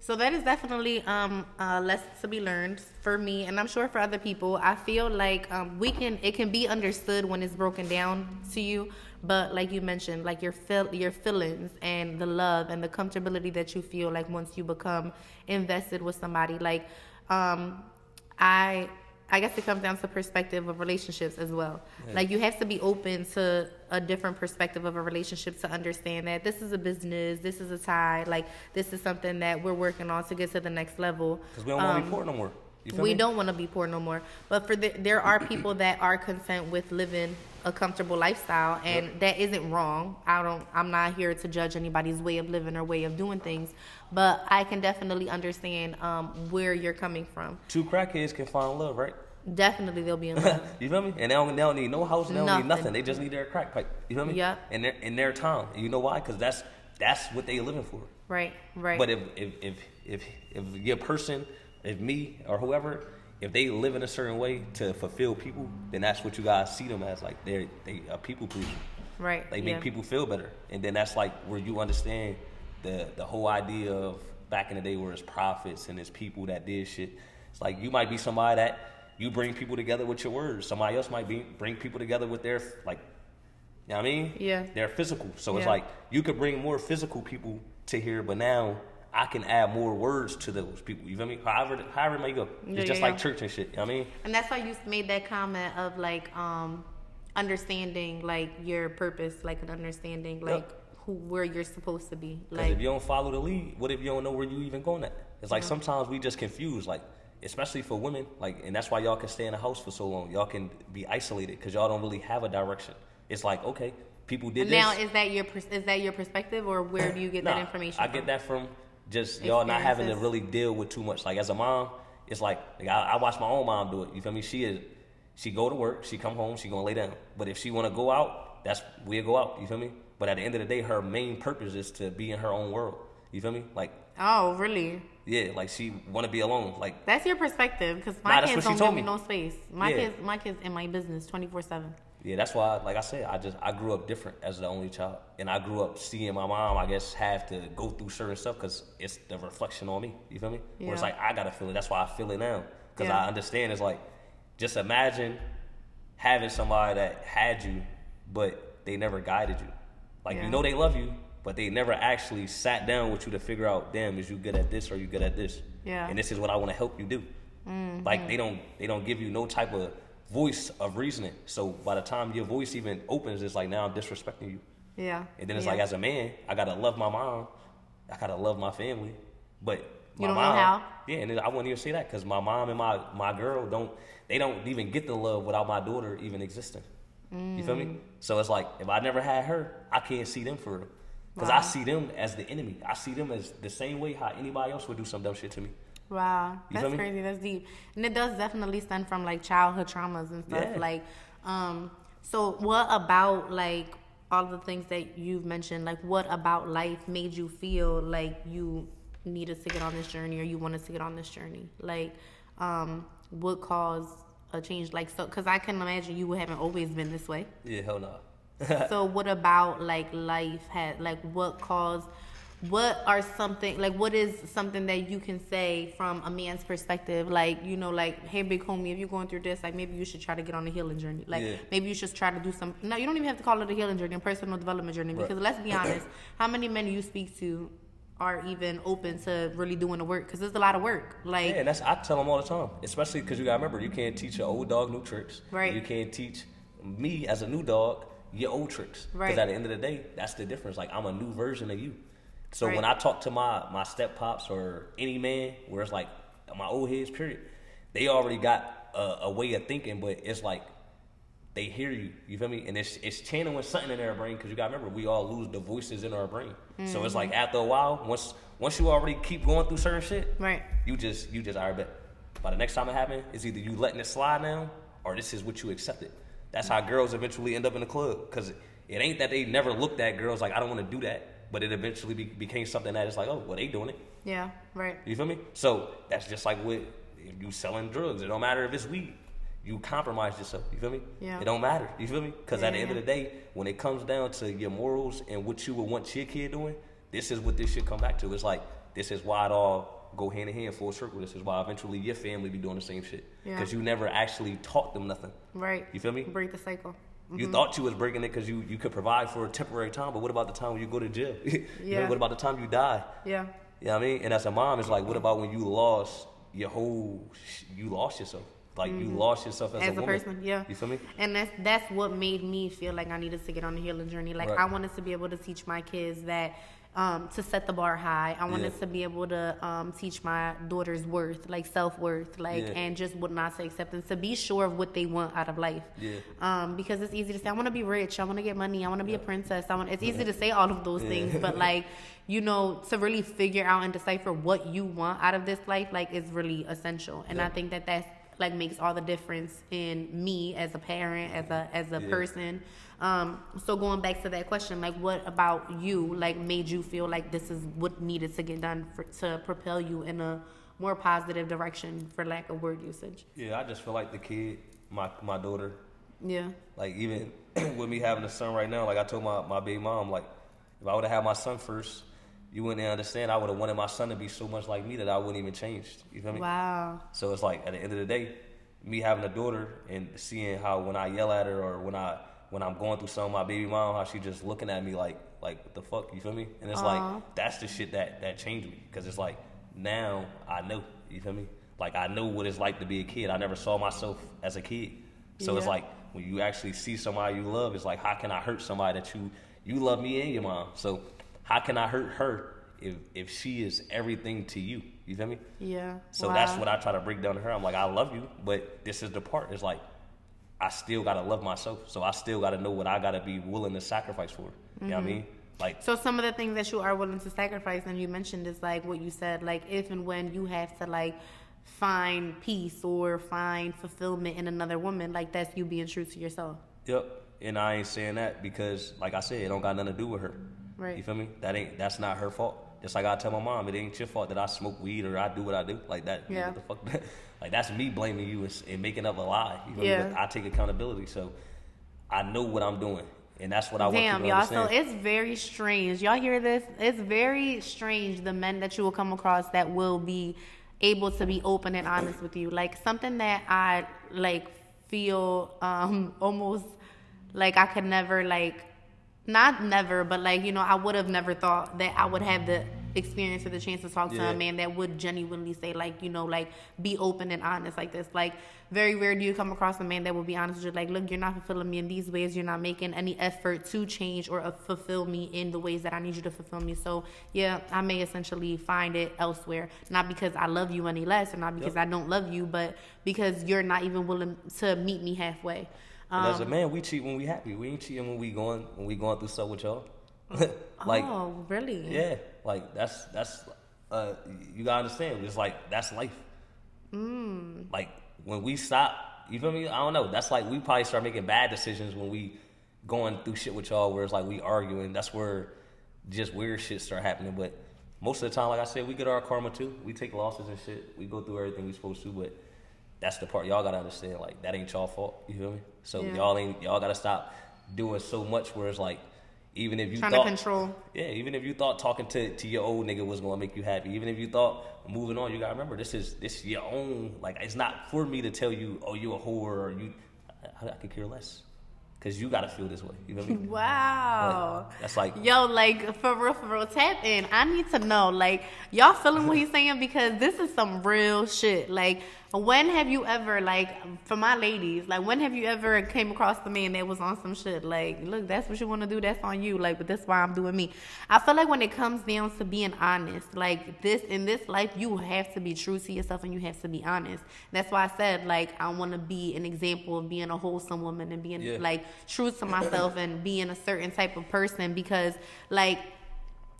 So that is definitely um, a lesson to be learned for me, and I'm sure for other people. I feel like um, we can it can be understood when it's broken down to you, but like you mentioned, like your feel your feelings and the love and the comfortability that you feel like once you become invested with somebody, like um, I I guess it comes down to perspective of relationships as well. Like you have to be open to a different perspective of a relationship to understand that this is a business, this is a tie, like this is something that we're working on to get to the next level. Because we don't want to Um, be poor no more. We me? don't want to be poor no more. But for the, there are people that are content with living a comfortable lifestyle, and that isn't wrong. I don't. I'm not here to judge anybody's way of living or way of doing things, but I can definitely understand um, where you're coming from. Two crackheads can find love, right? Definitely, they'll be in love. you feel me? And they don't, they don't need no house, they don't Nothing. need nothing. They just need their crack pipe. You feel me? Yeah. In their in their town. And you know why? Because that's that's what they're living for. right, right. But if if if if if your person, if me or whoever, if they live in a certain way to fulfill people, then that's what you guys see them as. Like they're they a people pleaser. right, They make yeah. people feel better, and then that's like where you understand the the whole idea of back in the day where it's prophets and it's people that did shit. It's like you might be somebody that you bring people together with your words. Somebody else might be bring people together with their like, you know what I mean? Yeah. They're physical, so it's like you could bring more physical people to here, but now I can add more words to those people. You feel me? However, however it may go. Yeah, It's just yeah, like yeah. church and shit. You know what I mean? And that's why you made that comment of like um understanding like your purpose, like an understanding like who where you're supposed to be. Because Like if you don't follow the lead, what if you don't know where you even going at? It's like sometimes we just confused, like especially for women, like, and that's why y'all can stay in the house for so long. Y'all can be isolated because y'all don't really have a direction. It's like okay, people did now this. Now is that your is that your perspective or where do you get that Nah, information? I from? get that from just y'all not having to really deal with too much. Like as a mom, it's like, like, I, I watch my own mom do it. You feel me? She is, she go to work, she come home, she gonna lay down. But if she wanna go out, that's we'll go out. You feel me? But at the end of the day, her main purpose is to be in her own world. You feel me? Like Oh, really? yeah, like she wanna be alone. Like That's your perspective because my that's kids don't give me me. no space. My Yeah. kids, my kids in my business twenty four seven. Yeah, that's why, like I said, I just I grew up different as the only child, and I grew up seeing my mom, I guess, have to go through certain stuff because it's the reflection on me. You feel me? Yeah. Where it's like I gotta feel it. That's why I feel it now because Yeah. I understand. It's like just imagine having somebody that had you, but they never guided you. Like Yeah. you know they love you, but they never actually sat down with you to figure out, damn, is you good at this or you good at this? Yeah. And this is what I want to help you do. Mm-hmm. Like they don't they don't give you no type of voice of reasoning. So by the time your voice even opens, it's like now I'm disrespecting you. Yeah. And then it's Yeah. like as a man, I gotta love my mom, I gotta love my family, but my You don't know mom, how? Yeah, and I wouldn't even say that because my mom and my my girl don't they don't even get the love without my daughter even existing. You feel Mm. me? So it's like if I never had her, I can't see them for real. Because I see them as the enemy. I see them as the same way how anybody else would do some dumb shit to me. Wow, You that's crazy. That's deep, and it does definitely stem from like childhood traumas and stuff. Yeah. Like, um, so what about like all the things that you've mentioned? Like, what about life made you feel like you needed to get on this journey or you wanted to get on this journey? Like, um, what caused a change? Like, so because I can imagine you haven't always been this way. Yeah, hell no. so what about like life had like what caused what are something like what is something that you can say from a man's perspective like you know like hey big homie if you're going through this like maybe you should try to get on a healing journey like Yeah. maybe you should try to do some no you don't even have to call it a healing journey a personal development journey Right. because let's be honest how many men you speak to are even open to really doing the work because it's a lot of work like Yeah, and that's I tell them all the time, especially because you got to remember you can't teach your old dog new tricks. Right. You can't teach me as a new dog your old tricks. Right. Because at the end of the day, that's the difference. Like I'm a new version of you. So Right. when I talk to my my step pops or any man, where it's like my old heads, period, they already got a, a way of thinking, but it's like they hear you. You feel me? And it's it's channeling something in their brain because you got to remember we all lose the voices in our brain. So it's like mm-hmm. after a while, once once you already keep going through certain shit, Right. You just you just alright bet. By the next time it happens, it's either you letting it slide now or this is what you accepted. That's how mm-hmm. girls eventually end up in the club because it ain't that they never looked at girls like I don't want to do that, but it eventually be, became something that is like oh well they doing it. yeah right You feel me? So that's just like with if you selling drugs. It don't matter if it's weed. You compromise yourself. You feel me? Yeah. It don't matter. You feel me? Because at the end of the day, when it comes down to your morals and what you would want your kid doing, this is what this should come back to. It's like this is why it all go hand in hand, full circle. This is why eventually your family be doing the same shit. Yeah. Because you never actually taught them nothing. right You feel me? break the cycle You thought you was breaking it because you, you could provide for a temporary time, but what about the time when you go to jail? Yeah. what about the time you die? yeah You know what I mean? And as a mom, it's like, what about when you lost your whole, you lost yourself. Like you lost yourself as, Mm-hmm. as a, woman. person yeah You feel me? and that's that's what made me feel like i needed to get on the healing journey like Right. i wanted to be able to teach my kids that um, to set the bar high i wanted Yeah. to be able to um, teach my daughters worth like self-worth like Yeah. and just what not to accept and to be sure of what they want out of life Yeah. um, because it's easy to say i want to be rich i want to get money i want to be a princess i want it's easy to say all of those things but like you know to really figure out and decipher what you want out of this life like is really essential and i think that that's like makes all the difference in me as a parent as a as a Yeah. person um so going back to that question like what about you like made you feel like this is what needed to get done for, to propel you in a more positive direction for lack of word usage Yeah, I just feel like the kid, my my daughter, yeah like even with me having a son right now, like I told my, my baby mom, like if I would have had my son first, you wouldn't understand. I would have wanted my son to be so much like me that I wouldn't even change. You feel me? wow So it's like at the end of the day, me having a daughter and seeing how when I yell at her or when I when I'm going through something, my baby mom, how she just looking at me like like what the fuck, you feel me? And it's like that's the shit that that changed me because it's like now I know, you feel me? Like I know what it's like to be a kid. I never saw myself as a kid, so it's like when you actually see somebody you love, it's like how can I hurt somebody that you you love me and your mom? So how can I hurt her if if she is everything to you? You feel me? yeah So wow. that's what I try to break down to her. I'm like, I love you, but this is the part. It's like I still gotta love myself. So I still gotta know what I gotta be willing to sacrifice for. You know what I mm-hmm. mean? Like So some of the things that you are willing to sacrifice, and you mentioned is like what you said, like if and when you have to like find peace or find fulfillment in another woman, like that's you being true to yourself. Yep. And I ain't saying that because like I said, it don't got nothing to do with her. Right. You feel me? That ain't that's not her fault. Just like I tell my mom, it ain't your fault that I smoke weed or I do what I do. Like that. Yeah. What the fuck? like that's me blaming you and, and making up a lie. You feel Yeah. But I take accountability. So I know what I'm doing. And that's what I want Damn, to y'all. So it's very strange. Y'all hear this? It's very strange the men that you will come across that will be able to be open and honest with you. Like something that I like feel um almost like I could never like not never, but like, you know, I would have never thought that I would have the experience or the chance to talk to a man that would genuinely say like, you know, like be open and honest like this. Like very rare do you come across a man that will be honest with you, like, look, you're not fulfilling me in these ways. You're not making any effort to change or uh, fulfill me in the ways that I need you to fulfill me. So yeah, I may essentially find it elsewhere, not because I love you any less, or not because Yep. I don't love you, but because you're not even willing to meet me halfway. And as a Um, man, we cheat when we happy. We ain't cheating when we going when we going through stuff with y'all. like oh, really? yeah, like that's that's uh you gotta understand. It's like that's life. Mm. Like when we stop, you feel me? I don't know. That's like we probably start making bad decisions when we going through shit with y'all where it's like we arguing. That's where just weird shit start happening. But most of the time, like I said, we get our karma too. We take losses and shit. We go through everything we supposed to, but that's the part y'all gotta understand. Like that ain't y'all fault. You feel me? So Yeah. y'all ain't y'all gotta stop doing so much where it's like even if you Trying thought to control. yeah, even if you thought talking to, to your old nigga was gonna make you happy, even if you thought moving on, you gotta remember this is this is your own. Like it's not for me to tell you, oh, you a whore or you. I, I could care less, cause you gotta feel this way. You feel me? Wow. Like, that's like Yo, like for real, for real, tap in. I need to know, like, y'all feeling what he's saying because this is some real shit. Like, when have you ever, like, for my ladies, like, when have you ever came across the man that was on some shit? Like, look, that's what you want to do, that's on you. Like, but that's why I'm doing me. I feel like when it comes down to being honest, like this in this life, you have to be true to yourself and you have to be honest. That's why I said, like, I want to be an example of being a wholesome woman and being Yeah. like true to myself and being a certain type of person because, like,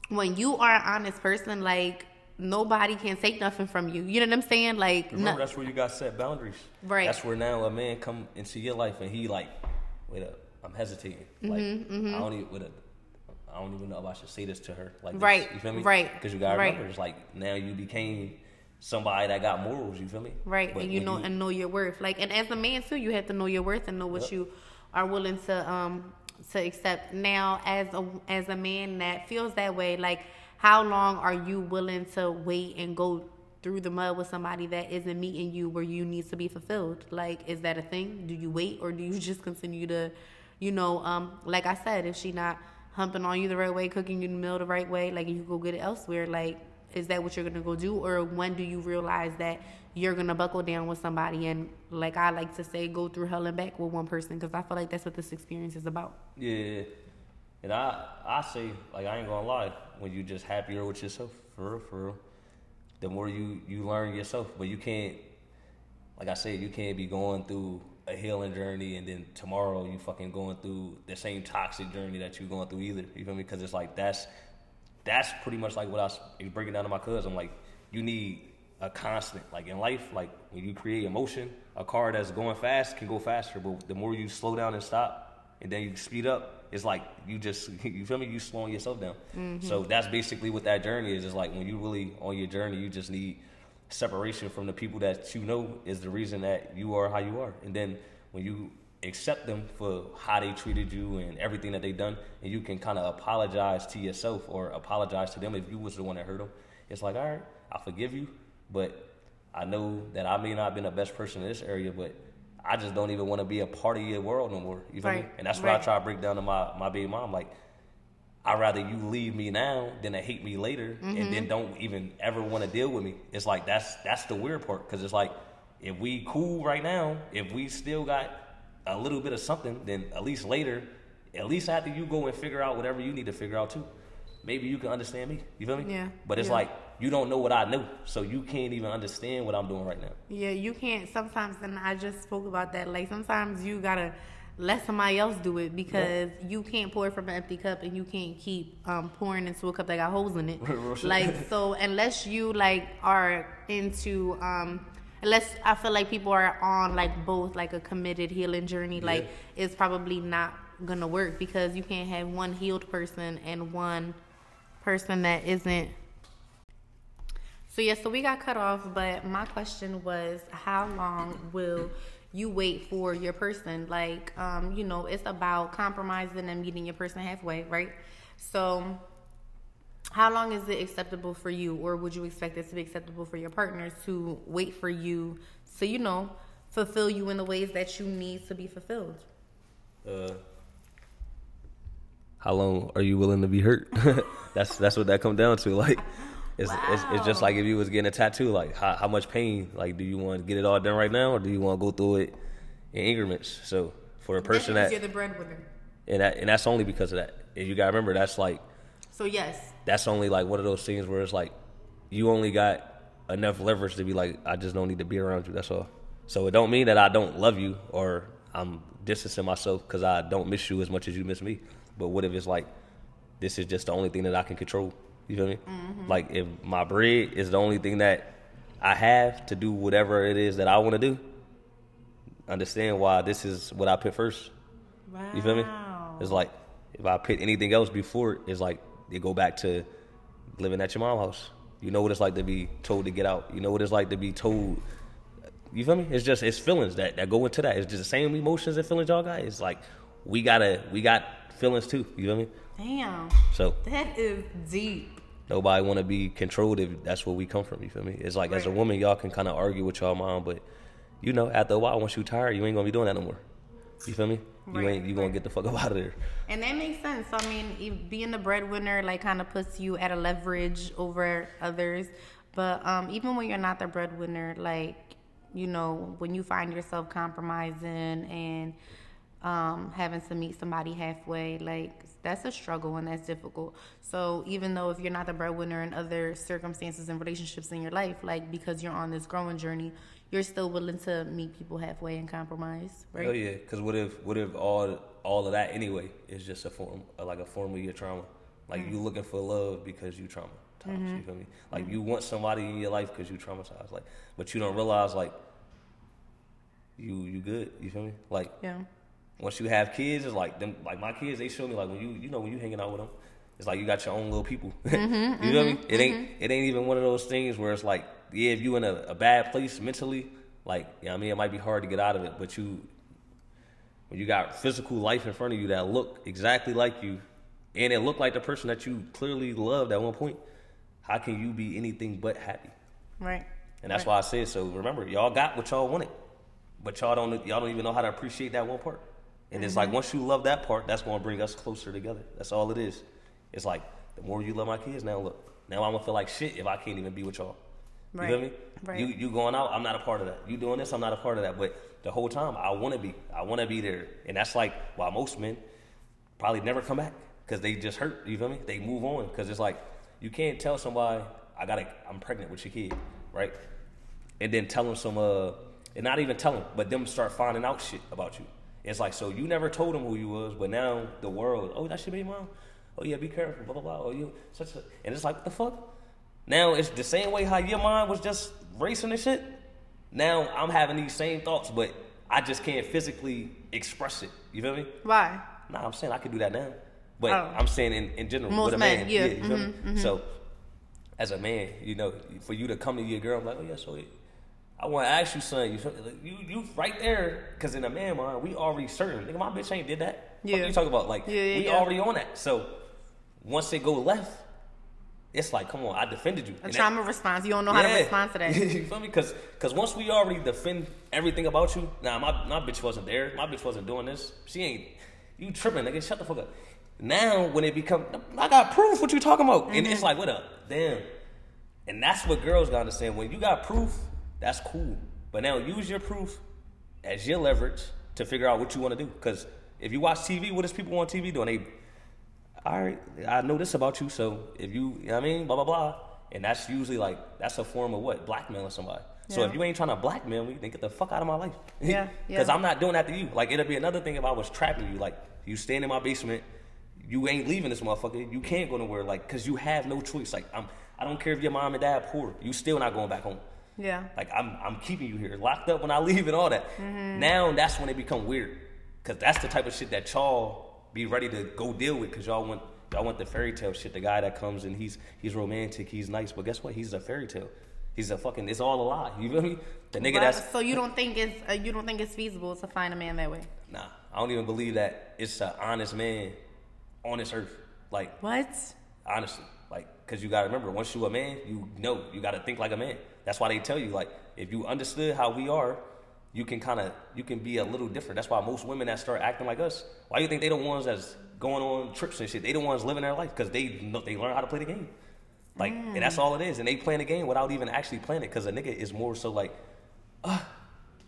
when you are an honest person, like nobody can take nothing from you. You know what I'm saying? Like, Remember, no, that's where you got set boundaries. Right. That's where now a man come into your life and he like, wait up, I'm hesitating. Like Mm-hmm, I don't even, wait up, I don't even know if I should say this to her. Like, this. Right, you feel me? right, Because you gotta right. remember, it's like now you became somebody that got morals. You feel me? right? But and you know and know your worth. Like, and as a man too, you have to know your worth and know what Yep. you are willing to um to accept. Now, as a as a man that feels that way, like, how long are you willing to wait and go? Through the mud with somebody that isn't meeting you where you need to be fulfilled. Like, is that a thing? Do you wait or do you just continue to, you know, um, like I said, if she not humping on you the right way, cooking you the meal the right way, like you go get it elsewhere. Like, is that what you're gonna go do, or when do you realize that you're gonna buckle down with somebody and, like I like to say, go through hell and back with one person? Because I feel like that's what this experience is about. Yeah. And I I say, like I ain't gonna lie, when you just happier with yourself, for real, for real, the more you, you learn yourself. But you can't like I said, you can't be going through a healing journey and then tomorrow you fucking going through the same toxic journey that you going through either. You feel me? Because it's like that's that's pretty much like what I was breaking down to my cousin. I'm like you need a constant, like in life, like when you create emotion, a car that's going fast can go faster, but the more you slow down and stop, and then you speed up, it's like you just you feel me? You slowing yourself down. So mm-hmm. that's basically what that journey is. Is like when you really on your journey, you just need separation from the people that you know is the reason that you are how you are, and then when you accept them for how they treated you and everything that they done, and you can kind of apologize to yourself or apologize to them if you was the one that hurt them. It's like, all right, I forgive you, but I know that I may not have been the best person in this area, but I just don't even want to be a part of your world no more. You feel me? Right, And that's what I try to break down to my my baby mom. Like, I'd rather you leave me now than to hate me later, and Mm-hmm. then don't even ever want to deal with me. It's like that's that's the weird part because it's like if we cool right now, if we still got a little bit of something, then at least later, at least after you go and figure out whatever you need to figure out too, maybe you can understand me. You feel me? Yeah, But it's yeah. like you don't know what I know, so you can't even understand what I'm doing right now. Yeah, you can't sometimes, and I just spoke about that. Like sometimes you gotta let somebody else do it because you can't pour from an empty cup, and you can't keep um, pouring into a cup that got holes in it. Like so, unless you like are into, um, unless I feel like people are on like both like a committed healing journey, like it's probably not gonna work because you can't have one healed person and one person that isn't so yeah, so we got cut off, but my question was, how long will you wait for your person? Like, um, you know, it's about compromising and meeting your person halfway, right? So, how long is it acceptable for you, or would you expect it to be acceptable for your partners to wait for you to, you know, fulfill you in the ways that you need to be fulfilled? Uh, how long are you willing to be hurt? that's that's what that come down to. Like, it's, it's it's just like if you was getting a tattoo. Like, how how much pain? Like, do you want to get it all done right now, or do you want to go through it in increments? So for a person That that you're the breadwinner. and that and that's only because of that. And you gotta remember that's like So yes, that's only like one of those things where it's like you only got enough leverage to be like I just don't need to be around you. That's all. So it don't mean that I don't love you or I'm distancing myself because I don't miss you as much as you miss me. But what if it's like this is just the only thing that I can control? You feel me? Mm-hmm. Like if my bread is the only thing that I have to do whatever it is that I want to do, understand why this is what I put first. wow. You feel me? It's like if I put anything else before it, it's like they go back to living at your mom's house. You know what it's like to be told to get out. You know what it's like to be told. You feel me? It's just it's feelings that, that go into that. It's just the same emotions and feelings y'all got. It's like we gotta we got feelings too. You feel me? Damn, So that is deep. Nobody want to be controlled if that's where we come from. You feel me? It's like as a woman, y'all can kind of argue with y'all mom, but you know, after a while, once you tired, you ain't gonna be doing that no more. You feel me? You ain't you gonna get the fuck up out of there. And that makes sense. So, I mean, being the breadwinner like kind of puts you at a leverage over others. But um, even when you're not the breadwinner, like you know, when you find yourself compromising and um, having to meet somebody halfway, like that's a struggle and that's difficult. So even though if you're not the breadwinner in other circumstances and relationships in your life, like because you're on this growing journey, you're still willing to meet people halfway and compromise, right? Hell yeah, because what if what if all all of that anyway is just a form like a form of your trauma? Like you mm-hmm. looking for love because you traumatized. You mm-hmm. feel me? Like you mm-hmm. want somebody in your life because you traumatized. Like, but you don't realize like you you good. You feel me? Like Yeah. Once you have kids, it's like them. Like my kids, they show me like when you you know when you hanging out with them, it's like you got your own little people. you mm-hmm, feel me? Mm-hmm, it ain't mm-hmm. it ain't even one of those things where it's like yeah, if you in a, a bad place mentally, like yeah, I mean it might be hard to get out of it, but you when you got physical life in front of you that look exactly like you, and it look like the person that you clearly loved at one point, how can you be anything but happy? Right. And that's why I said so. Remember, y'all got what y'all wanted, but y'all don't y'all don't even know how to appreciate that one part. And it's like once you love that part, that's gonna bring us closer together. That's all it is. It's like the more you love my kids, now look, now I'm gonna feel like shit if I can't even be with y'all. You feel me? Right. You you going out, I'm not a part of that. You doing this, I'm not a part of that. But the whole time, I want to be. I want to be there, and that's like why most men probably never come back because they just hurt. You feel me? They move on because it's like you can't tell somebody I got to I'm pregnant with your kid, right? And then tell them some uh, and not even tell them, but them start finding out shit about you. It's like so you never told him who you was, but now the world, oh that's your baby mom. Oh yeah, be careful, blah blah blah. Oh you such a, and it's like what the fuck. Now it's the same way how your mind was just racing and shit. Now I'm having these same thoughts, but I just can't physically express it. You feel me? Why? Nah, I'm saying I could do that now. But Oh. I'm saying in, in general, Most with a men, man, yeah, you feel mhm, me? So, as a man, you know, for you to come to your girl, I'm like, oh yeah, so I want to ask you something. You, you, you right there, because in a man mind, we already certain. Nigga, my bitch ain't did that. What Yeah. you talking about? Like, Yeah, yeah, we yeah. already on that. So, once they go left, it's like, come on, I defended you. A And that- trauma response. You don't know how to respond to that. you feel me? Because once we already defend everything about you, nah, my, my bitch wasn't there. My bitch wasn't doing this. She ain't. You tripping, nigga. Shut the fuck up. Now, when it become, I got proof what you talking about. And Mm-hmm. it's like, what up? Damn. And that's what girls gotta understand. When you got proof, that's cool. But now use your proof as your leverage to figure out what you want to do. Because if you watch TV, what is people on TV doing? They all right, I know this about you, so if you, you know what I mean, blah, blah, blah. And that's usually like, that's a form of what? Blackmailing somebody. So if you ain't trying to blackmail me, then get the fuck out of my life. Yeah, Because yeah. I'm not doing that to you. Like, it'll be another thing if I was trapping you. Like, you stand in my basement, you ain't leaving this motherfucker. You can't go nowhere, like, because you have no choice. Like, I'm, I don't care if your mom and dad poor. You still not going back home. Yeah. Like I'm, I'm keeping you here, locked up when I leave and all that. Mm-hmm. Now that's when it become weird, cause that's the type of shit that y'all be ready to go deal with, cause y'all want, y'all want the fairy tale shit. The guy that comes and he's, he's romantic, he's nice, but guess what? He's a fairy tale. He's a fucking, it's all a lie. You feel me? The nigga that's so you don't think it's uh, you don't think it's feasible to find a man that way? nah. I don't even believe that it's an honest man on this earth. Like What? honestly like because you gotta remember once you a man you know you gotta think like a man that's why they tell you like if you understood how we are you can kind of you can be a little different. That's why most women that start acting like us why you think they the ones that's going on trips and shit? They the ones living their life because they know they learn how to play the game. Like and that's all it is and they playing the game without even actually playing it because a nigga is more so like ah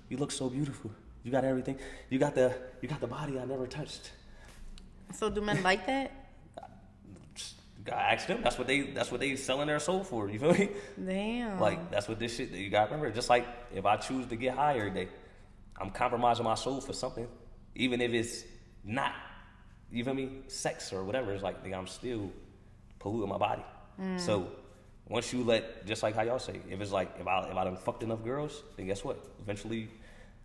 you look so beautiful. You got everything. You got the you got the body i never touched. So do men like that? I asked them. That's what they. That's what they selling their soul for. You feel me? Damn. Like that's what this shit. You gotta remember. Just like if I choose to get high every day, I'm compromising my soul for something, even if it's not. You feel me? Sex or whatever. It's like I'm still polluting my body. Mm. So once you let, just like how y'all say, if it's like if I if I done fucked enough girls, then guess what? Eventually,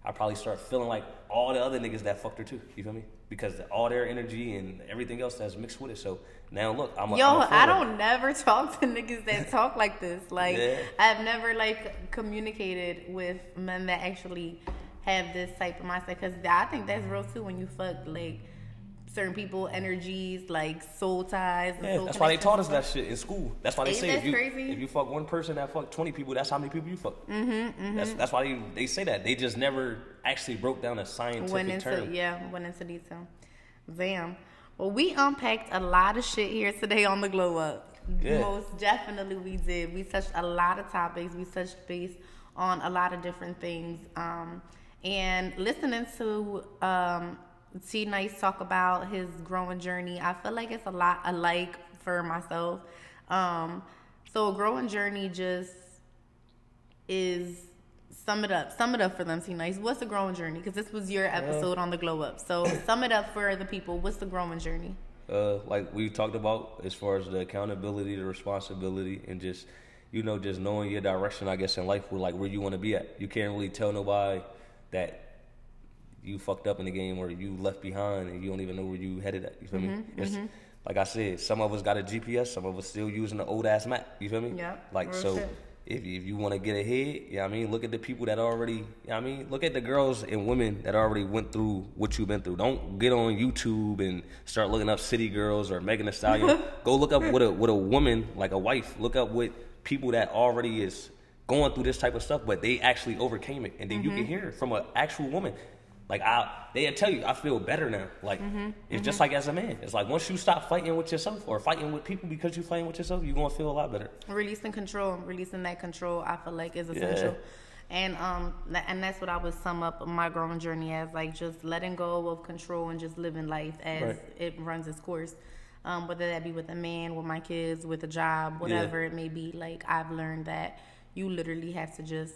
I probably start feeling like all the other niggas that fucked her too. You feel me? Because all their energy and everything else that's mixed with it. So now look, I'm a, Yo, I'm a I don't never talk to niggas that talk like this. Like Yeah. I've never like communicated with men that actually have this type of mindset because I think that's real too. When you fuck, like certain people energies like soul ties. and Yeah, soul that's why they taught us that shit in school. That's why they Ain't say if you crazy? if you fuck one person that fuck twenty people, that's how many people you fuck. Mm-hmm, That's that's why they, they say that. They just never actually broke down a scientific went into term. yeah went into detail damn well we unpacked a lot of shit here today on the glow up Yeah. most definitely we did we touched a lot of topics we touched base on a lot of different things um and listening to um T Nice talk about his growing journey, I feel like it's a lot alike for myself. Um, so a growing journey just is sum it up. Sum it up for them, T Nice. What's the growing journey? Because this was your uh, episode on the glow up. So sum it up for the people. What's the growing journey? uh, like we talked about as far as the accountability, the responsibility, and just you know just knowing your direction. I guess in life, where like where you want to be at. You can't really tell nobody that you fucked up in the game or you left behind and you don't even know where you headed at. You feel me? Mm-hmm, it's, mm-hmm. like I said, some of us got a GPS, some of us still using the old ass map. You feel me? Yep, Like so. shit. If, if you want to get ahead, yeah, I mean, look at the people that already, yeah, I mean, look at the girls and women that already went through what you've been through. Don't get on YouTube and start looking up City Girls or Megan Thee Stallion. Go look up what a what a woman like a wife. Look up with people that already is going through this type of stuff, but they actually overcame it, and then you can mm-hmm. hear from an actual woman. Like I, they tell you, I feel better now. Like it's just like as a man. It's like once you stop fighting with yourself or fighting with people because you're fighting with yourself, you're gonna feel a lot better. Releasing control, releasing that control, I feel like is essential. And um, and that's what I would sum up my growing journey as, like just letting go of control and just living life as Right. it runs its course. Um, whether that be with a man, with my kids, with a job, whatever it may be. Like I've learned that you literally have to just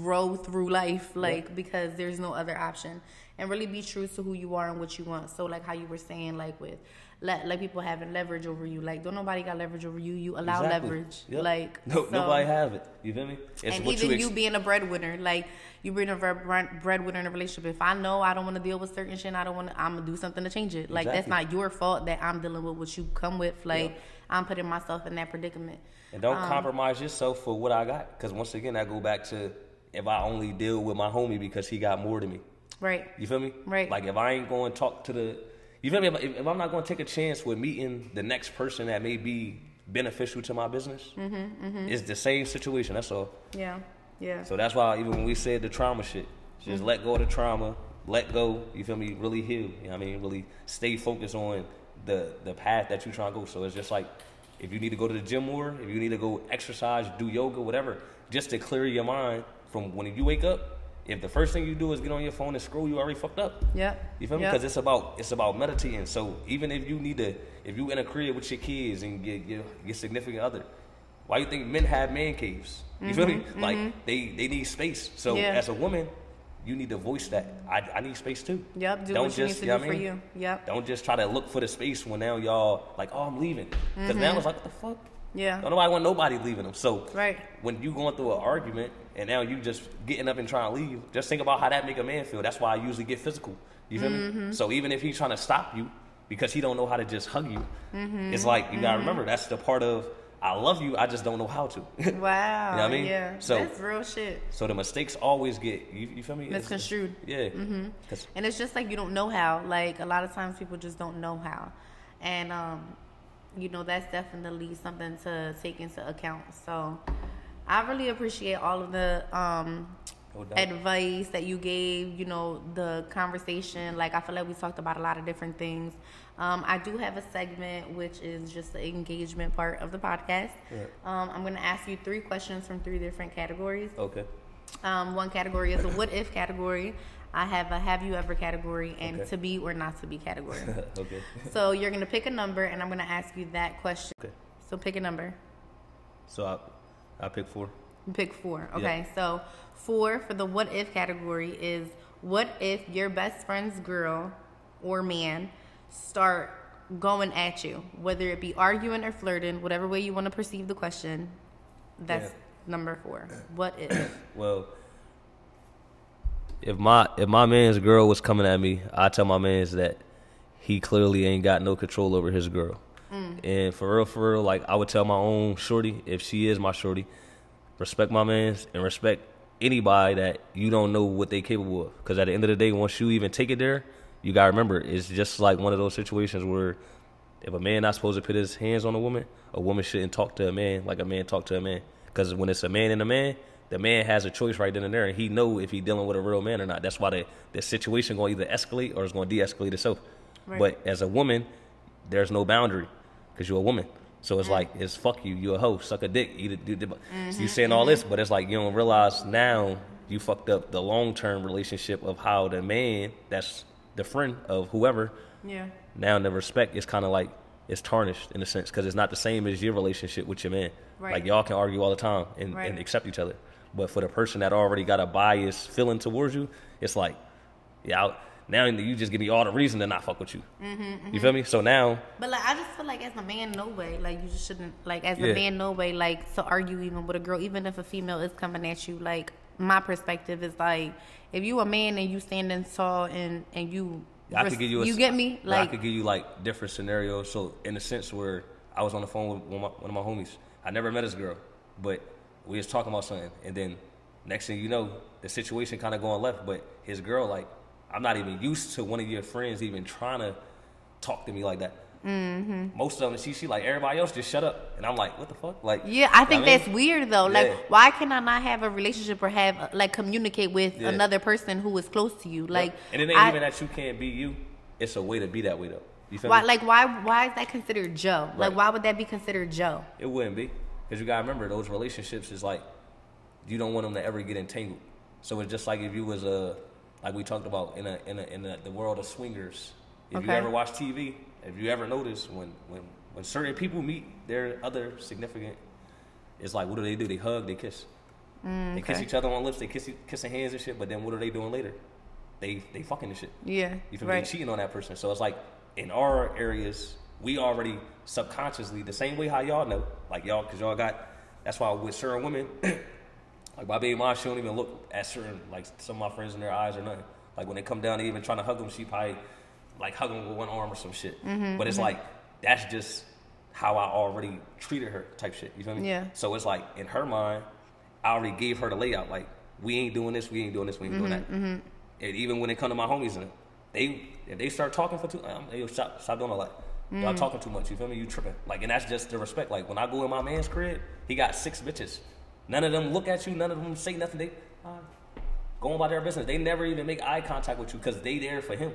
grow through life like because there's no other option and really be true to who you are and what you want so like how you were saying like with let like people having leverage over you like don't nobody got leverage over you you allow Exactly. leverage Yep. like no, so- nobody have it. You feel me? It's and even you, ex- being a breadwinner, like you being a bre- breadwinner in a relationship. If I know I don't want to deal with certain shit, I don't want to. I'm gonna do something to change it. Like that's not your fault that I'm dealing with what you come with. Like Yep. I'm putting myself in that predicament. And don't Um, compromise yourself for what I got. Because once again, I go back to if I only deal with my homie because he got more than me. Right. You feel me? Right. Like if I ain't going to talk to the, you feel me? If, if I'm not going to take a chance with meeting the next person that may be beneficial to my business, Mm-hmm, it's the same situation. That's all. Yeah. Yeah. So that's why even when we said the trauma shit, just let go of the trauma, let go. You feel me? Really heal. You know what I mean? Really stay focused on the the path that you're trying to go. So it's just like if you need to go to the gym more, if you need to go exercise, do yoga, whatever, just to clear your mind from when you wake up. If the first thing you do is get on your phone and scroll, you already fucked up. Yeah. You feel me? Yep. Because it's about it's about meditating. So even if you need to, if you in a crib with your kids and your your, your significant other, why you think men have man caves? You feel me? Like they they need space. So Mm-hmm, Yeah. as a woman, you need to voice that. I, I need space too. Yep. Do Don't what you just- need to you do for mean? you. Yep. Don't just try to look for the space when now y'all like, oh, I'm leaving. Because now it's like, what the fuck? Mm-hmm. Yeah. Don't nobody want nobody leaving them. So Right. when you going through an argument and now you just getting up and trying to leave, just think about how that make a man feel. That's why I usually get physical. You feel Mm-hmm. me? So even if he's trying to stop you because he don't know how to just hug you, Mm-hmm. it's like you gotta remember that's the part of I love you, I just don't know how to. Wow. You know what I mean? Yeah. So- that's real shit. so the mistakes always get you, you feel me? It's- Misconstrued. Yeah. 'Cause- And it's just like you don't know how. Like a lot of times people just don't know how. And um, you know, that's definitely something to take into account. So I really appreciate all of the um No advice that you gave, you know, the conversation. Like I feel like we talked about a lot of different things. Um, I do have a segment which is just the engagement part of the podcast. Right. Um, I'm gonna ask you three questions from three different categories. Okay. Um, one category is a what if category. I have a have you ever category and Okay. to be or not to be category. okay. so you're gonna pick a number and I'm gonna ask you that question. Okay. So pick a number. So I I pick four. You Pick four. Okay. So four for the what if category is what if your best friend's girl or man start going at you, whether it be arguing or flirting, whatever way you want to perceive the question. That's Yeah. number four. What if? Well, if my if my man's girl was coming at me, I tell my man's that he clearly ain't got no control over his girl. Mm. And for real, for real, like I would tell my own shorty, if she is my shorty, respect my man's and respect anybody that you don't know what they capable of. Because at the end of the day, once you even take it there, you gotta remember, it's just like one of those situations where if a man not supposed to put his hands on a woman, a woman shouldn't talk to a man like a man talk to a man. Because when it's a man and a man, the man has a choice right then and there, and he know if he dealing with a real man or not. That's why the the situation going to either escalate or it's going to de-escalate itself. Right. But as a woman, there's no boundary because you're a woman. So it's like it's fuck you, you a hoe, suck a dick, eat a, Mm-hmm, you saying all this, but it's like you don't realize now you fucked up the long term relationship of how the man that's the friend of whoever Yeah. now the respect is kind of like it's tarnished in a sense because it's not the same as your relationship with your man. Right. Like y'all can argue all the time and, Right. and accept each other, but for the person that already got a bias feeling towards you, it's like, yeah, I'll- now you just give me all the reason to not fuck with you. Mm-hmm, You feel me? So now, But like I just feel like as a man, no way. Like you just shouldn't like as Yeah. a man, no way. Like to argue even with a girl, even if a female is coming at you. Like my perspective is like if you a man and you standing tall and and you I res- could give you a, you get me Like I could give you like different scenarios. So in a sense where I was on the phone with one of my, one of my homies, I never met this girl, but we was talking about something, and then next thing you know, the situation kind of going left. But his girl, like, I'm not even used to one of your friends even trying to talk to me like that. Mm-hmm. Most of them, she she like everybody else just shut up, and I'm like, what the fuck? Like, yeah, I think know what that's weird though. Like, Yeah. why can I not have a relationship or have uh, like communicate with Yeah. another person who is close to you? Like, and it ain't I- even that you can't be you. It's a way to be that way though. You feel why, me? like why why is that considered Joe? Like, why would that be considered Joe? It wouldn't be because you gotta remember those relationships is like you don't want them to ever get entangled. So it's just like if you was a like we talked about in a in a, in a, the world of swingers. If you ever watch TV, if you ever notice when when when certain people meet their other significant, it's like what do they do? They hug, they kiss. Mm, they kiss each other on lips, they kiss kissing hands and shit. But then what are they doing later? They they fucking and shit. Yeah, You feel me? right. They cheating on that person. So it's like in our areas, we already subconsciously the same way how y'all know, like y'all, because y'all got. That's why with certain women, like my baby mom, she don't even look at certain like some of my friends in their eyes or nothing. Like when they come down, they even trying to hug them, she probably like hug them with one arm or some shit. Mm-hmm, but it's like that's just how I already treated her, type shit. You feel me? Yeah. So it's like in her mind, I already gave her the layout. Like we ain't doing this, we ain't doing this, we ain't doing Mm-hmm, that. And even when it come to my homies, and they if they start talking for too, um, they stop stop doing that. Y'all Mm. talking too much. You feel me? You tripping. Like, and that's just the respect. Like when I go in my man's crib, he got six bitches. None of them look at you. None of them say nothing. They uh, going about their business. They never even make eye contact with you because they there for him.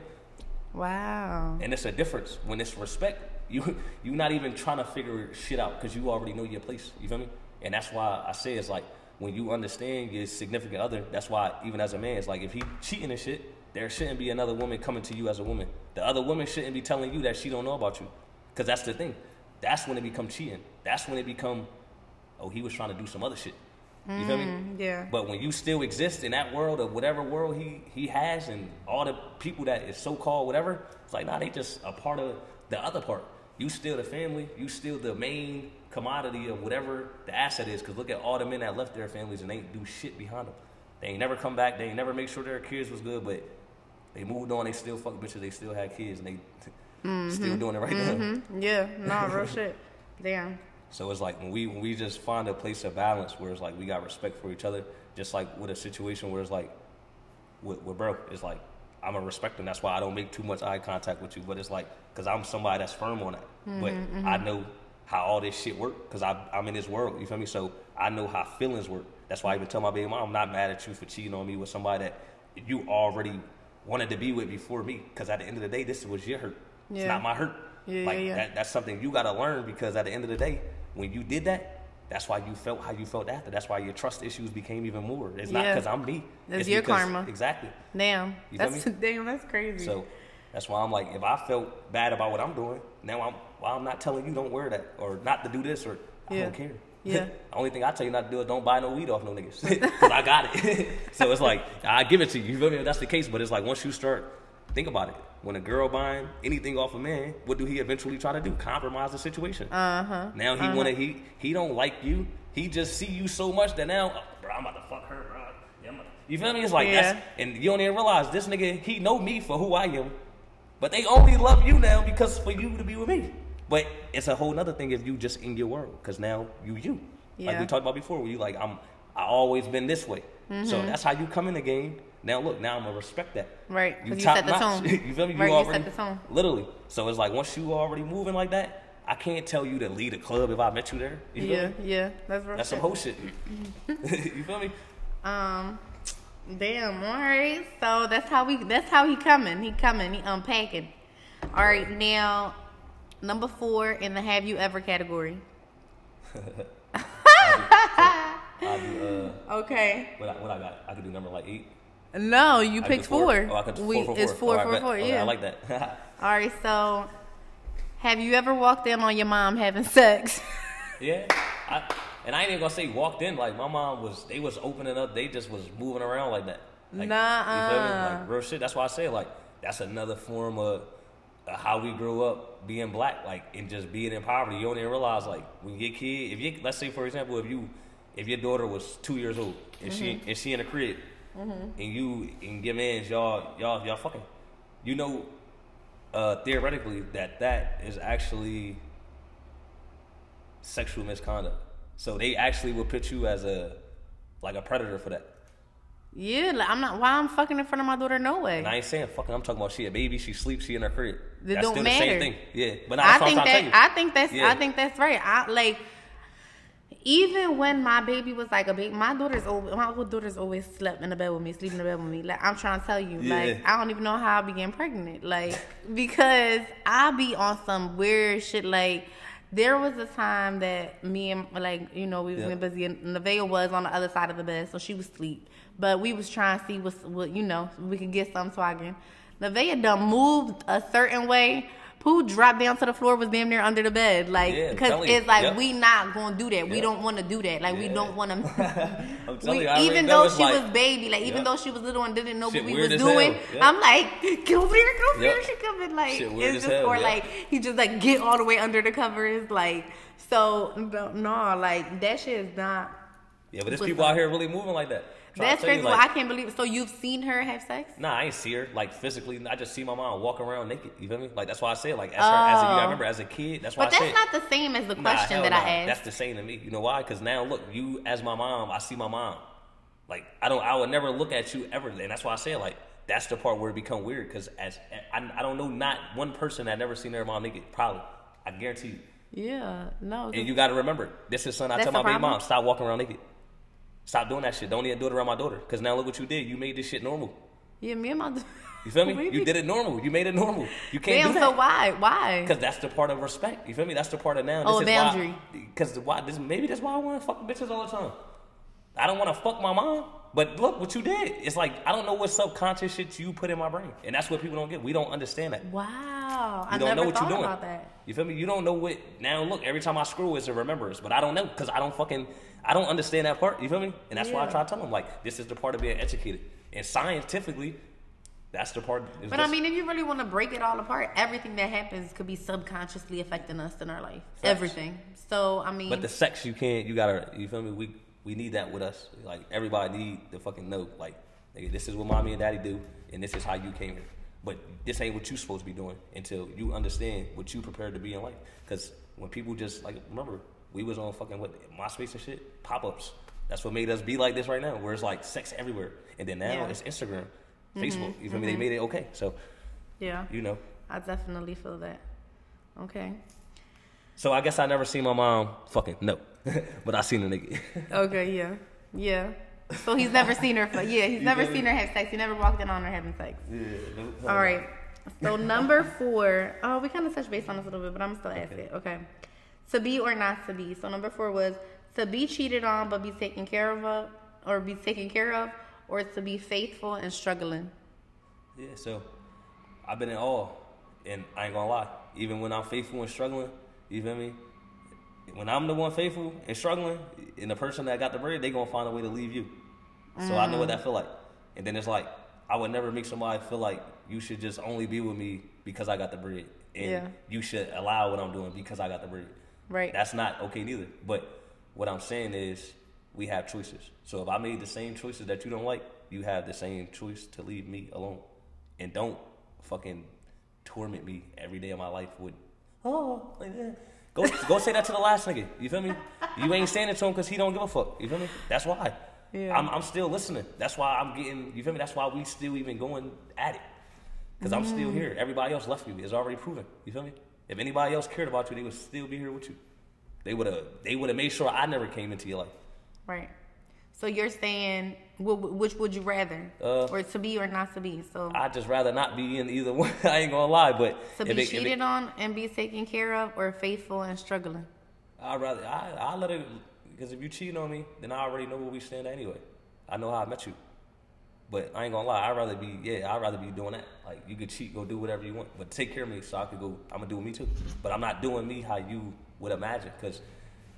Wow. And it's a difference when it's respect. You you're not even trying to figure shit out because you already know your place. You feel me? And that's why I say it's like when you understand your significant other. That's why even as a man, it's like if he cheating and shit, there shouldn't be another woman coming to you as a woman. The other woman shouldn't be telling you that she don't know about you, because that's the thing. That's when it become cheating. That's when it become, oh, he was trying to do some other shit. You feel me? yeah. But when you still exist in that world of whatever world he he has, and all the people that is so called whatever, it's like nah, they just a part of the other part. You still the family. You still the main commodity of whatever the asset is. Cause look at all the men that left their families and they ain't do shit behind them. They ain't never come back. They ain't never make sure their kids was good, but they moved on. They still fuck bitches. They still had kids, and they still doing it right now. Mm-hmm. Yeah, nah, real shit. Damn. So it's like when we when we just find a place of balance where it's like we got respect for each other, just like with a situation where it's like with, with bro, it's like I'm a respect him. That's why I don't make too much eye contact with you. But it's like because I'm somebody that's firm on that. Mm-hmm, but mm-hmm. I know how all this shit work because I'm in this world. You feel me? So I know how feelings work. That's why I even tell my baby mom I'm not mad at you for cheating on me with somebody that you already wanted to be with before me. Because at the end of the day, this was your hurt. It's not my hurt. Yeah, like yeah, yeah. That, that's something you got to learn because at the end of the day, when you did that, that's why you felt how you felt after. That's why your trust issues became even more. It's not because I'm me. That's It's your because- karma. Exactly. Damn. You that's damn. That's crazy. So that's why I'm like, if I felt bad about what I'm doing, now I'm well, I'm not telling you don't wear that or not to do this or I don't care. Yeah. the only thing I tell you not to do is don't buy no weed off no niggas because I got it. so it's like I give it to you. You feel me? That's the case, but it's like once you start think about it. When a girl buying anything off a man, what do he eventually try to do? Compromise the situation. Uh huh. Now he wanna he he don't like you. He just see you so much that now, oh, bro, I'm about to fuck her, bro. Yeah, I'm about to-" You feel me? It's like Yeah. that's and you don't even realize this nigga he know me for who I am, but they only love you now because for you to be with me. But it's a whole nother thing if you just in your world because now you you. Like Yeah. we talked about before, where you like I'm I always been this way. Mm-hmm. So that's how you come in the game. Now look, now I'm gonna respect that. Right, You you set the notch. tone. you feel me? Right, you you already set the tone. literally. So it's like once you already moving like that, I can't tell you to lead a club if I met you there. You feel Yeah, me? yeah, that's real That's some whole shit. you feel me? Um, damn. All right. So that's how we. That's how he coming. He coming. He unpacking. All right. Now, number four in the Have You Ever category. I do, uh, Okay. what I, what I got? I could do number like eight. No, you I picked do four. Oh, I could we, four, four, It's four, four, right, four. Okay, Yeah. I like that. All right. So, have you ever walked in on your mom having sex? yeah. I, and I ain't even gonna say walked in. Like my mom was, they was opening up. They just was moving around like that. Like, feel. Like real shit. That's why I say like that's another form of uh, how we grew up being black, like and just being in poverty. You don't even realize like when your kid, if you let's say for example, if you if your daughter was two years old and she Mm-hmm. and she in a crib and you and your man's y'all y'all y'all fucking, you know, uh, theoretically that that is actually sexual misconduct. So they actually will put you as a like a predator for that. yeah. Like, I'm not. Why I'm fucking in front of my daughter? No way. And I ain't saying fucking. I'm talking about she a baby. She sleeps. She in her crib. It that's don't still matter. the same thing. Yeah, but I think I'm trying to that. I think that's Yeah. I think that's right. I like even when my baby was like a baby, my daughter's always, my old daughter's always slept in the bed with me, sleeping in the bed with me. Like I'm trying to tell you, like I don't even know how I began pregnant, like because I be on some weird shit. Like there was a time that me and like you know we was Yeah. been busy and Nevaeh was on the other side of the bed, so she was asleep. But we was trying to see what's what you know we could get some swagging. Nevaeh done moved a certain way. Pooh dropped down to the floor, was damn near under the bed, like because you. it's like Yep. we not gonna do that. We don't want to do that. Like we don't want to. I'm telling we, you, I already even though it's she like- was baby, like even though she was little and didn't know Shit what we was doing, Yep. I'm like, get over here, get over Yep. here. She coming like Shit it's just or yep. like he just like get all the way under the covers, like so no, like that shit is not. Yeah, but there's people out here really moving like that. That's tell you, crazy. well, like, I can't believe it. So you've seen her have sex? Nah, I ain't see her like physically. I just see my mom walk around naked. You feel me? Like that's why I said like as her as a, you Oh. gotta remember as a kid. That's why I said. But I that's said. not the same as the question hell that nah. I asked. That's the same to me. You know why? Because now look, you as my mom, I see my mom. Like I don't, I would never look at you ever, and that's why I say like that's the part where it become weird. Because as I, I don't know not one person that never seen their mom naked. Probably, I guarantee you. yeah, no. And you got to remember, this is son. I tell my baby mom, stop walking around naked. Stop doing that shit. Don't even do it around my daughter. Because now look what you did. You made this shit normal. yeah, me and my. You feel me? Maybe. You did it normal. You made it normal. You can't Damn. do So that. why? Why? Because that's the part of respect. You feel me? That's the part of now. Oh, this is boundary. Because why? This, maybe that's why I want to fuck bitches all the time. I don't want to fuck my mom. But look what you did. It's like I don't know what subconscious shit you put in my brain, and that's what people don't get. We don't understand that. Wow. You I don't never know what you're doing. about that. You feel me? You don't know what. Now look, every time I screw, it's a remembrance, but I don't know because I don't fucking, I don't understand that part. You feel me? And that's why I try to tell them like, this is the part of being educated, and scientifically, that's the part. But I mean, if you really want to break it all apart, everything that happens could be subconsciously affecting us in our life. Everything. So I mean, But the sex you can't you gotta you feel me? We we need that with us. Like everybody need to fucking know. Like nigga, this is what mommy and daddy do and this is how you came here. But this ain't what you supposed to be doing until you understand what you prepared to be in life. Cause when people just like remember, we was on fucking what MySpace and shit, pop ups. That's what made us be like this right now, where it's like sex everywhere. And then now Yeah. it's Instagram, mm-hmm. Facebook. You feel me? They mm-hmm. made it okay. So, yeah, you know. I definitely feel that. Okay. So I guess I never seen my mom fucking no. but I seen a nigga. Okay. Yeah. Yeah. So he's never seen her. fu- Yeah, he's never feel seen her have sex. He never walked in on her having sex. yeah. All right. So number four. Oh, we kind of touched base on this a little bit, but I'm still ask it. Okay. To be or not to be. So number four was to be cheated on but be taken care of, or be taken care of, or to be faithful and struggling. Yeah, so I've been in all, and I ain't gonna lie. Even when I'm faithful and struggling, you feel me? When I'm the one faithful and struggling, and the person that got the bread, they gonna find a way to leave you. So I know what mm. that feel like. And then it's like I would never make somebody feel like you should just only be with me because I got the bread, and Yeah. you should allow what I'm doing because I got the bread. Right. That's not okay neither. But what I'm saying is we have choices. So if I made the same choices that you don't like, you have the same choice to leave me alone. And don't fucking torment me every day of my life with oh like that. Go go say that to the last nigga. You feel me? you ain't saying it to him because he don't give a fuck. You feel me? That's why. Yeah. I'm, I'm still listening. That's why I'm getting. You feel me? That's why we still even going at it. Because I'm Mm. still here. Everybody else left me. It's already proven. You feel me? If anybody else cared about you, they would still be here with you. They would have. They would have made sure I never came into your life. Right. So you're saying, wh- which would you rather, Uh, or to be or not to be? So I'd just rather not be in either one. I ain't gonna lie, but to be it- if it- cheated on and be taken care of, or faithful and struggling. I'd rather I I let it because if you cheat on me, then I already know where we stand anyway. I know how I met you. But I ain't gonna lie, I'd rather be yeah, I'd rather be doing that. Like you could cheat, go do whatever you want, but take care of me so I could go. I'm gonna do me too. But I'm not doing me how you would imagine because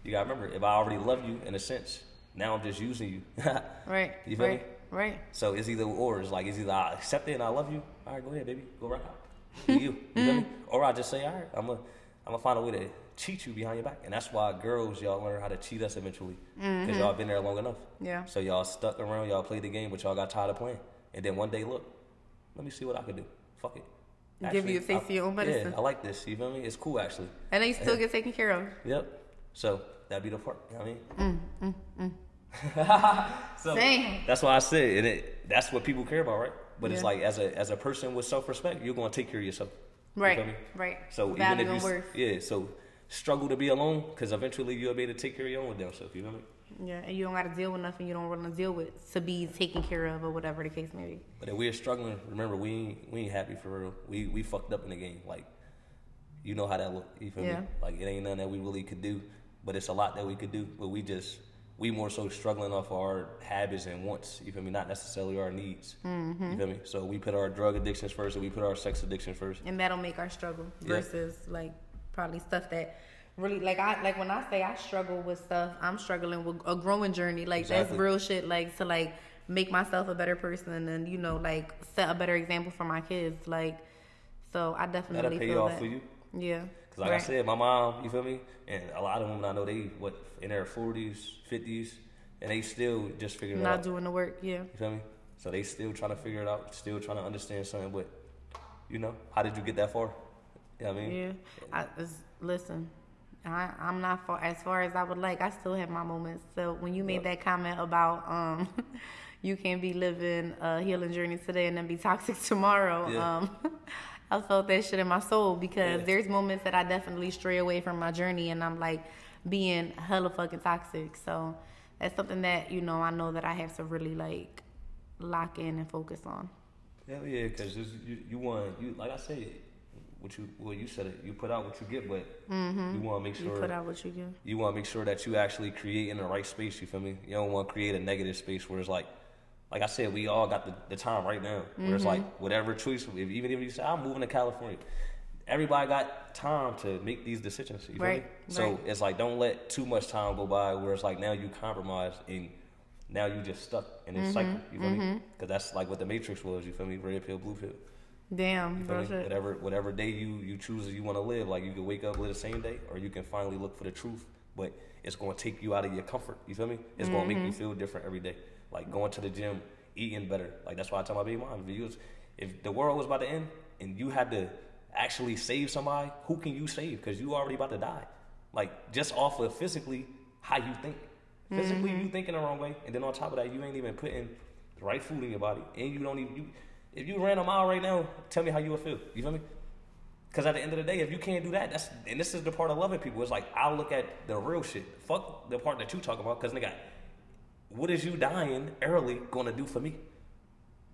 you gotta remember if I already love you in a sense, now I'm just using you. Right. You feel right. me? Right. So it's either or. It's like it's either I accept it and I love you. All right, go ahead, baby, go rock out. Do you? You feel me? Or I just say, all right, I'm gonna I'm gonna find a way to cheat you behind your back, and that's why girls y'all learn how to cheat us eventually because y'all been there long enough. Yeah. So y'all stuck around, y'all played the game, but y'all got tired of playing, and then one day, look, let me see what I can do. Fuck it. Give you a taste of your own medicine. Yeah, I like this. You feel me? It's cool actually. And then you still get taken care of. Yep. So that'd be the part. You know what I mean? Mm, so Damn. that's why I said, and it that's what people care about, right? But it's like as a as a person with self respect, you're gonna take care of yourself. You Right. feel me? Right. So Value even if you worth. yeah, so struggle to be alone because eventually you'll be able to take care of your own damn self. You feel me? Yeah, and you don't got to deal with nothing you don't want to deal with to be taken care of or whatever the case may be. But if we're struggling, remember we ain't we ain't happy for real. We we fucked up in the game. Like you know how that look. You feel Yeah. me? Like it ain't nothing that we really could do, but it's a lot that we could do. But we just we more so struggling off our habits and wants. You feel me? Not necessarily our needs. Mm-hmm. You feel me? So we put our drug addictions first, and we put our sex addiction first. and that'll make our struggle Yeah. versus like probably stuff that really like I like when I say I struggle with stuff, I'm struggling with a growing journey. Like that's real shit. Like to like make myself a better person and you know like set a better example for my kids. Like so I definitely That'll pay feel off that. for you. Yeah. Cause like I said, my mom, you feel me, and a lot of women I know they what in their forties, fifties, and they still just figuring it not out. doing the work. Yeah. You feel me? So they still trying to figure it out, still trying to understand something. But you know, how did you get that far? You know what I mean? Yeah. I listen. I, I'm not far as far as I would like. I still have my moments. So when you made that comment about um, you can't be living a healing journey today and then be toxic tomorrow, Yeah. um, I felt that shit in my soul because Yeah. there's moments that I definitely stray away from my journey and I'm like being hella fucking toxic. So that's something that you know I know that I have to really like lock in and focus on. Hell yeah, because you you want you like I said, what you well you said it. You put out what you get, but you want to make Mm-hmm. You put out what you give. you want to make sure that you actually create in the right space. You feel me? You don't want to create a negative space where it's like, like I said, we all got the, the time right now. Where it's Mm-hmm. like whatever choice, if, even if you say I'm moving to California, everybody got time to make these decisions. You feel Right, me? So it's like don't let too much time go by where it's like now you compromise and now you just stuck in this cycle. You feel me? Because that's like what the Matrix was. You feel me? Red pill, blue pill. Damn, You feel me? Whatever whatever day you you choose you want to live, like you can wake up live the same day, or you can finally look for the truth. But it's going to take you out of your comfort. You feel me? It's going to make you Mm-hmm. feel different every day. Like going to the gym, eating better. Like that's why I tell my baby mom, if, you was, if the world was about to end and you had to actually save somebody, who can you save? Because you already about to die. Like just off of physically how you think. Physically, Mm-hmm. you thinking the wrong way, and then on top of that, you ain't even putting the right food in your body, and you don't even you. If you ran a mile right now, tell me how you would feel. You feel me? Because at the end of the day, if you can't do that, that's and this is the part of loving people. It's like I look at the real shit. Fuck the part that you talk about. Because nigga, what is you dying early gonna do for me?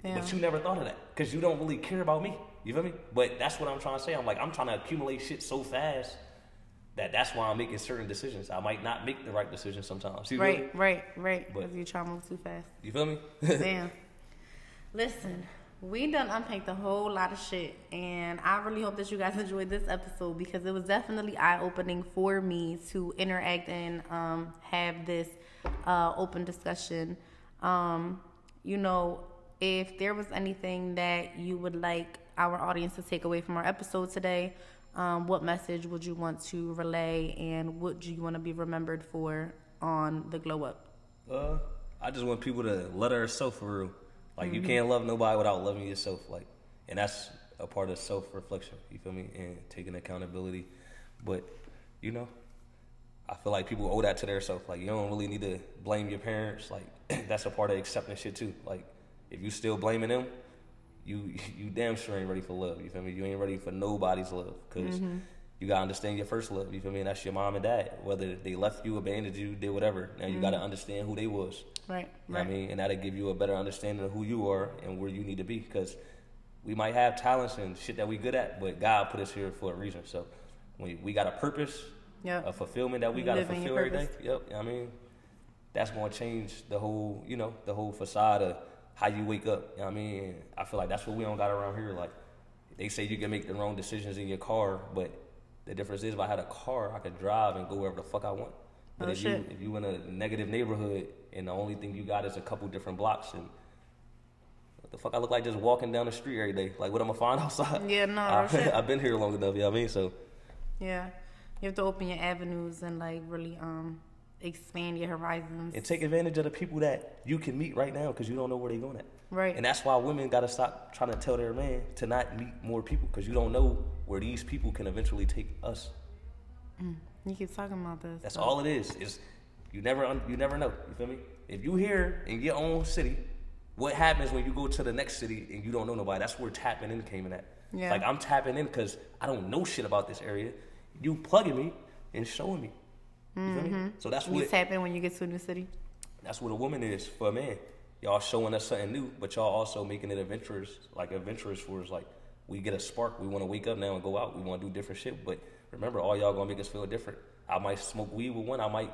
Damn. But you never thought of that because you don't really care about me. You feel me? But that's what I'm trying to say. I'm like I'm trying to accumulate shit so fast that that's why I'm making certain decisions. I might not make the right decision sometimes. You? Right, right, right. But- Because you try to move too fast. You feel me? Damn. Listen, we done unpacked a whole lot of shit, and I really hope that you guys enjoyed this episode because it was definitely eye opening for me to interact and um, have this uh, open discussion. Um, you know, if there was anything that you would like our audience to take away from our episode today, um, what message would you want to relay, and what do you want to be remembered for on the glow up? Uh, I just want people to love herself for real. Like you can't love nobody without loving yourself. Like, and that's a part of self reflection. You feel me? And taking accountability. But you know, I feel like people owe that to themselves. Like you don't really need to blame your parents. Like that's a part of accepting shit too. Like if you still blaming them, you you damn sure ain't ready for love. You feel me? You ain't ready for nobody's love because Mm-hmm. you gotta understand your first love. You feel me? And that's your mom and dad. Whether they left you, abandoned you, did whatever. Now you gotta understand who they was. Right. You know Right. what I mean? And that'll give you a better understanding of who you are and where you need to be. Because we might have talents and shit that we good at, but God put us here for a reason. So we, we got a purpose, Yep. a fulfillment that we got to live fulfill every day. Yep. I mean, that's going to change the whole, you know, the whole facade of how you wake up. You know what I mean? I feel like that's what we don't got around here. Like, they say you can make the wrong decisions in your car, but the difference is if I had a car, I could drive and go wherever the fuck I want. But Oh, if shit. you if you in a negative neighborhood and the only thing you got is a couple different blocks and what the fuck I look like just walking down the street every day. Like what I'm gonna find outside? Yeah, no, I, I've been here long enough, you know what I mean? So Yeah. You have to open your avenues and like really um expand your horizons. and take advantage of the people that you can meet right now because you don't know where they're going at. Right. And that's why women gotta stop trying to tell their man to not meet more people because you don't know where these people can eventually take us. you keep talking about this. That's but- all it is. Is you never un- you never know. You feel me? If you here in your own city, what happens when you go to the next city and you don't know nobody? That's where tapping in came in at. Yeah. Like I'm tapping in because I don't know shit about this area. You plugging me and showing me. You feel me? Mm-hmm. So that's You what tap in when you get to a new city. that's what a woman is for a man. Y'all showing us something new, but y'all also making it adventurous, like adventurous for us. Like we get a spark, we want to wake up now and go out. We want to do different shit. But remember, all y'all gonna make us feel different. I might smoke weed with one. I might,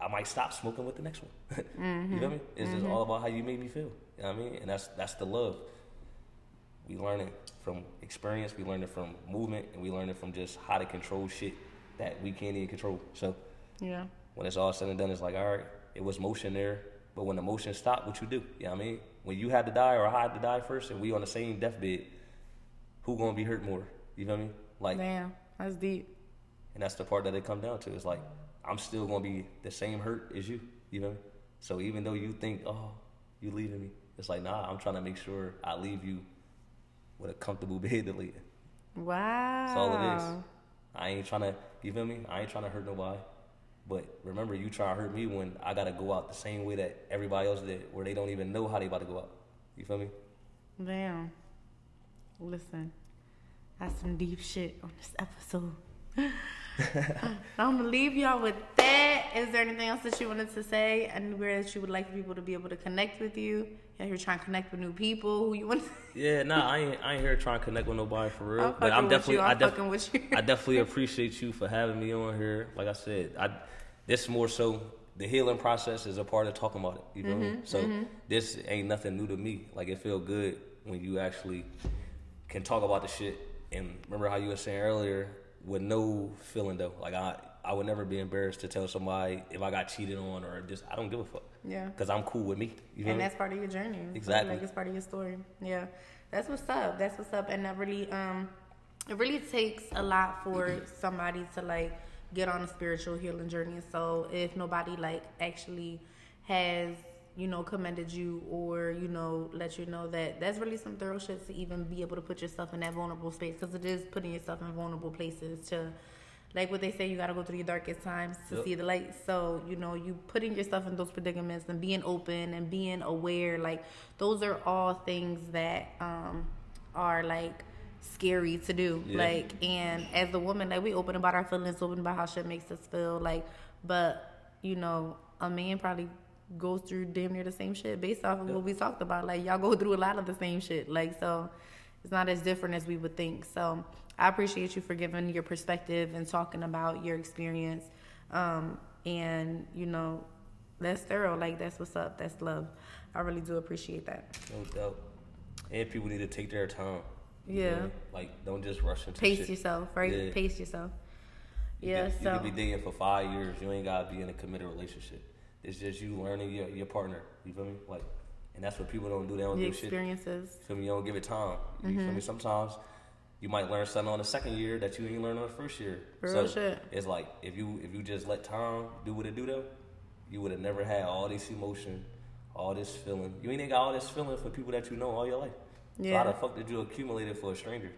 I might stop smoking with the next one. You feel mm-hmm. me? It's just mm-hmm. all about how you make me feel. You know what I mean? And that's that's the love. We learn it from experience. We learn it from movement, and we learn it from just how to control shit that we can't even control. So Yeah. when it's all said and done, it's like, all right, it was motion there, but when the motion stopped, what you do? You know what I mean? When you had to die or I had to die first, and we on the same deathbed, who gonna be hurt more? You know what I mean? Like, Damn. That's deep. and that's the part that it come down to. It's like I'm still gonna be the same hurt as you. You know? So even though you think, oh, you leaving me, it's like nah. I'm trying to make sure I leave you with a comfortable bed to lay in. Wow. That's all it is. I ain't trying to, you feel me? I ain't trying to hurt nobody. But remember, you try to hurt me when I gotta go out the same way that everybody else did, where they don't even know how they about to go out. You feel me? Damn. Listen, that's some deep shit on this episode. I'm gonna leave y'all with that. Is there anything else that you wanted to say? Anywhere that you would like people to be able to connect with you? Yeah, you're trying to connect with new people who you want. Yeah, nah, I ain't, I ain't here trying to connect with nobody for real. I'm but I'm definitely. I'm I, def- fucking with you. I definitely appreciate you for having me on here. Like I said, I this more so the healing process is a part of talking about it. You know, Mm-hmm? So this ain't nothing new to me. Like it feel good when you actually can talk about the shit. And remember how you were saying earlier, with no feeling though. Like I, I would never be embarrassed to tell somebody if I got cheated on or just I don't give a fuck. Yeah. Cause I'm cool with me. You and that's part of your journey. Exactly. Like it's part of your story. Yeah. That's what's up. That's what's up. And that really, um, it really takes a lot for somebody to like get on a spiritual healing journey. So if nobody like actually has, you know, commended you or, you know, let you know that that's really some thorough shit to even be able to put yourself in that vulnerable space because it is putting yourself in vulnerable places to like what they say, you gotta go through your darkest times to Yep. see the light. So, you know, you putting yourself in those predicaments and being open and being aware, like those are all things that um are like scary to do. Yeah. Like and as a woman, like we open about our feelings, open about how shit makes us feel, like but, you know, a man probably goes through damn near the same shit based off of what we talked about. Like y'all go through a lot of the same shit. Like so it's not as different as we would think. So I appreciate you for giving your perspective and talking about your experience. Um, and you know, that's thorough. Like that's what's up. That's love. I really do appreciate that. No doubt. And people need to take their time. Yeah. feel me? Like, don't just rush into it. Pace shit. yourself, right? Yeah. Pace yourself. You Yeah. could, you so could be dating for five years. You ain't gotta be in a committed relationship. It's just you learning your, your partner. You feel me? Like, and that's what people don't do. They don't the do shit. experiences. Feel me? You don't give it time. You feel Mm-hmm. me? Sometimes you might learn something on the second year that you ain't learn on the first year. Real so shit. it's like if you if you just let time do what it do though, you would have never had all this emotion, all this feeling. You ain't even got all this feeling for people that you know all your life. So Yeah. how the fuck did you accumulate it for a stranger?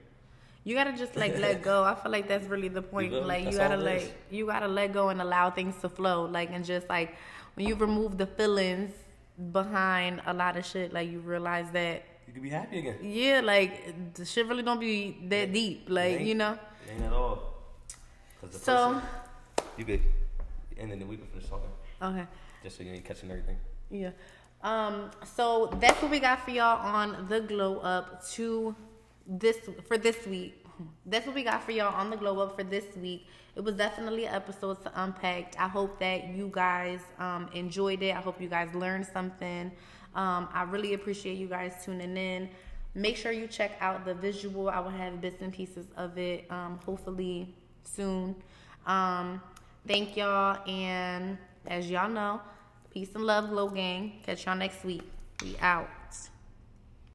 You gotta just like let go. I feel like that's really the point. me? like you gotta like you gotta let go and allow things to flow. Like and just like when you remove the feelings behind a lot of shit, like you realize that You can be happy again. yeah, like the shit really don't be that deep. Like you know. Ain't at all. So person- you could, and then we can finish talking, okay. just so you ain't catching everything. Yeah. Um, so that's what we got for y'all on the glow up to this for this week. That's what we got for y'all on the glow up for this week. It was definitely an episode to unpack. I hope that you guys um, enjoyed it. I hope you guys learned something. Um, I really appreciate you guys tuning in. Make sure you check out the visual. I will have bits and pieces of it um, hopefully soon. Um, thank y'all. And as y'all know, peace and love, Glow Gang. Catch y'all next week. We out.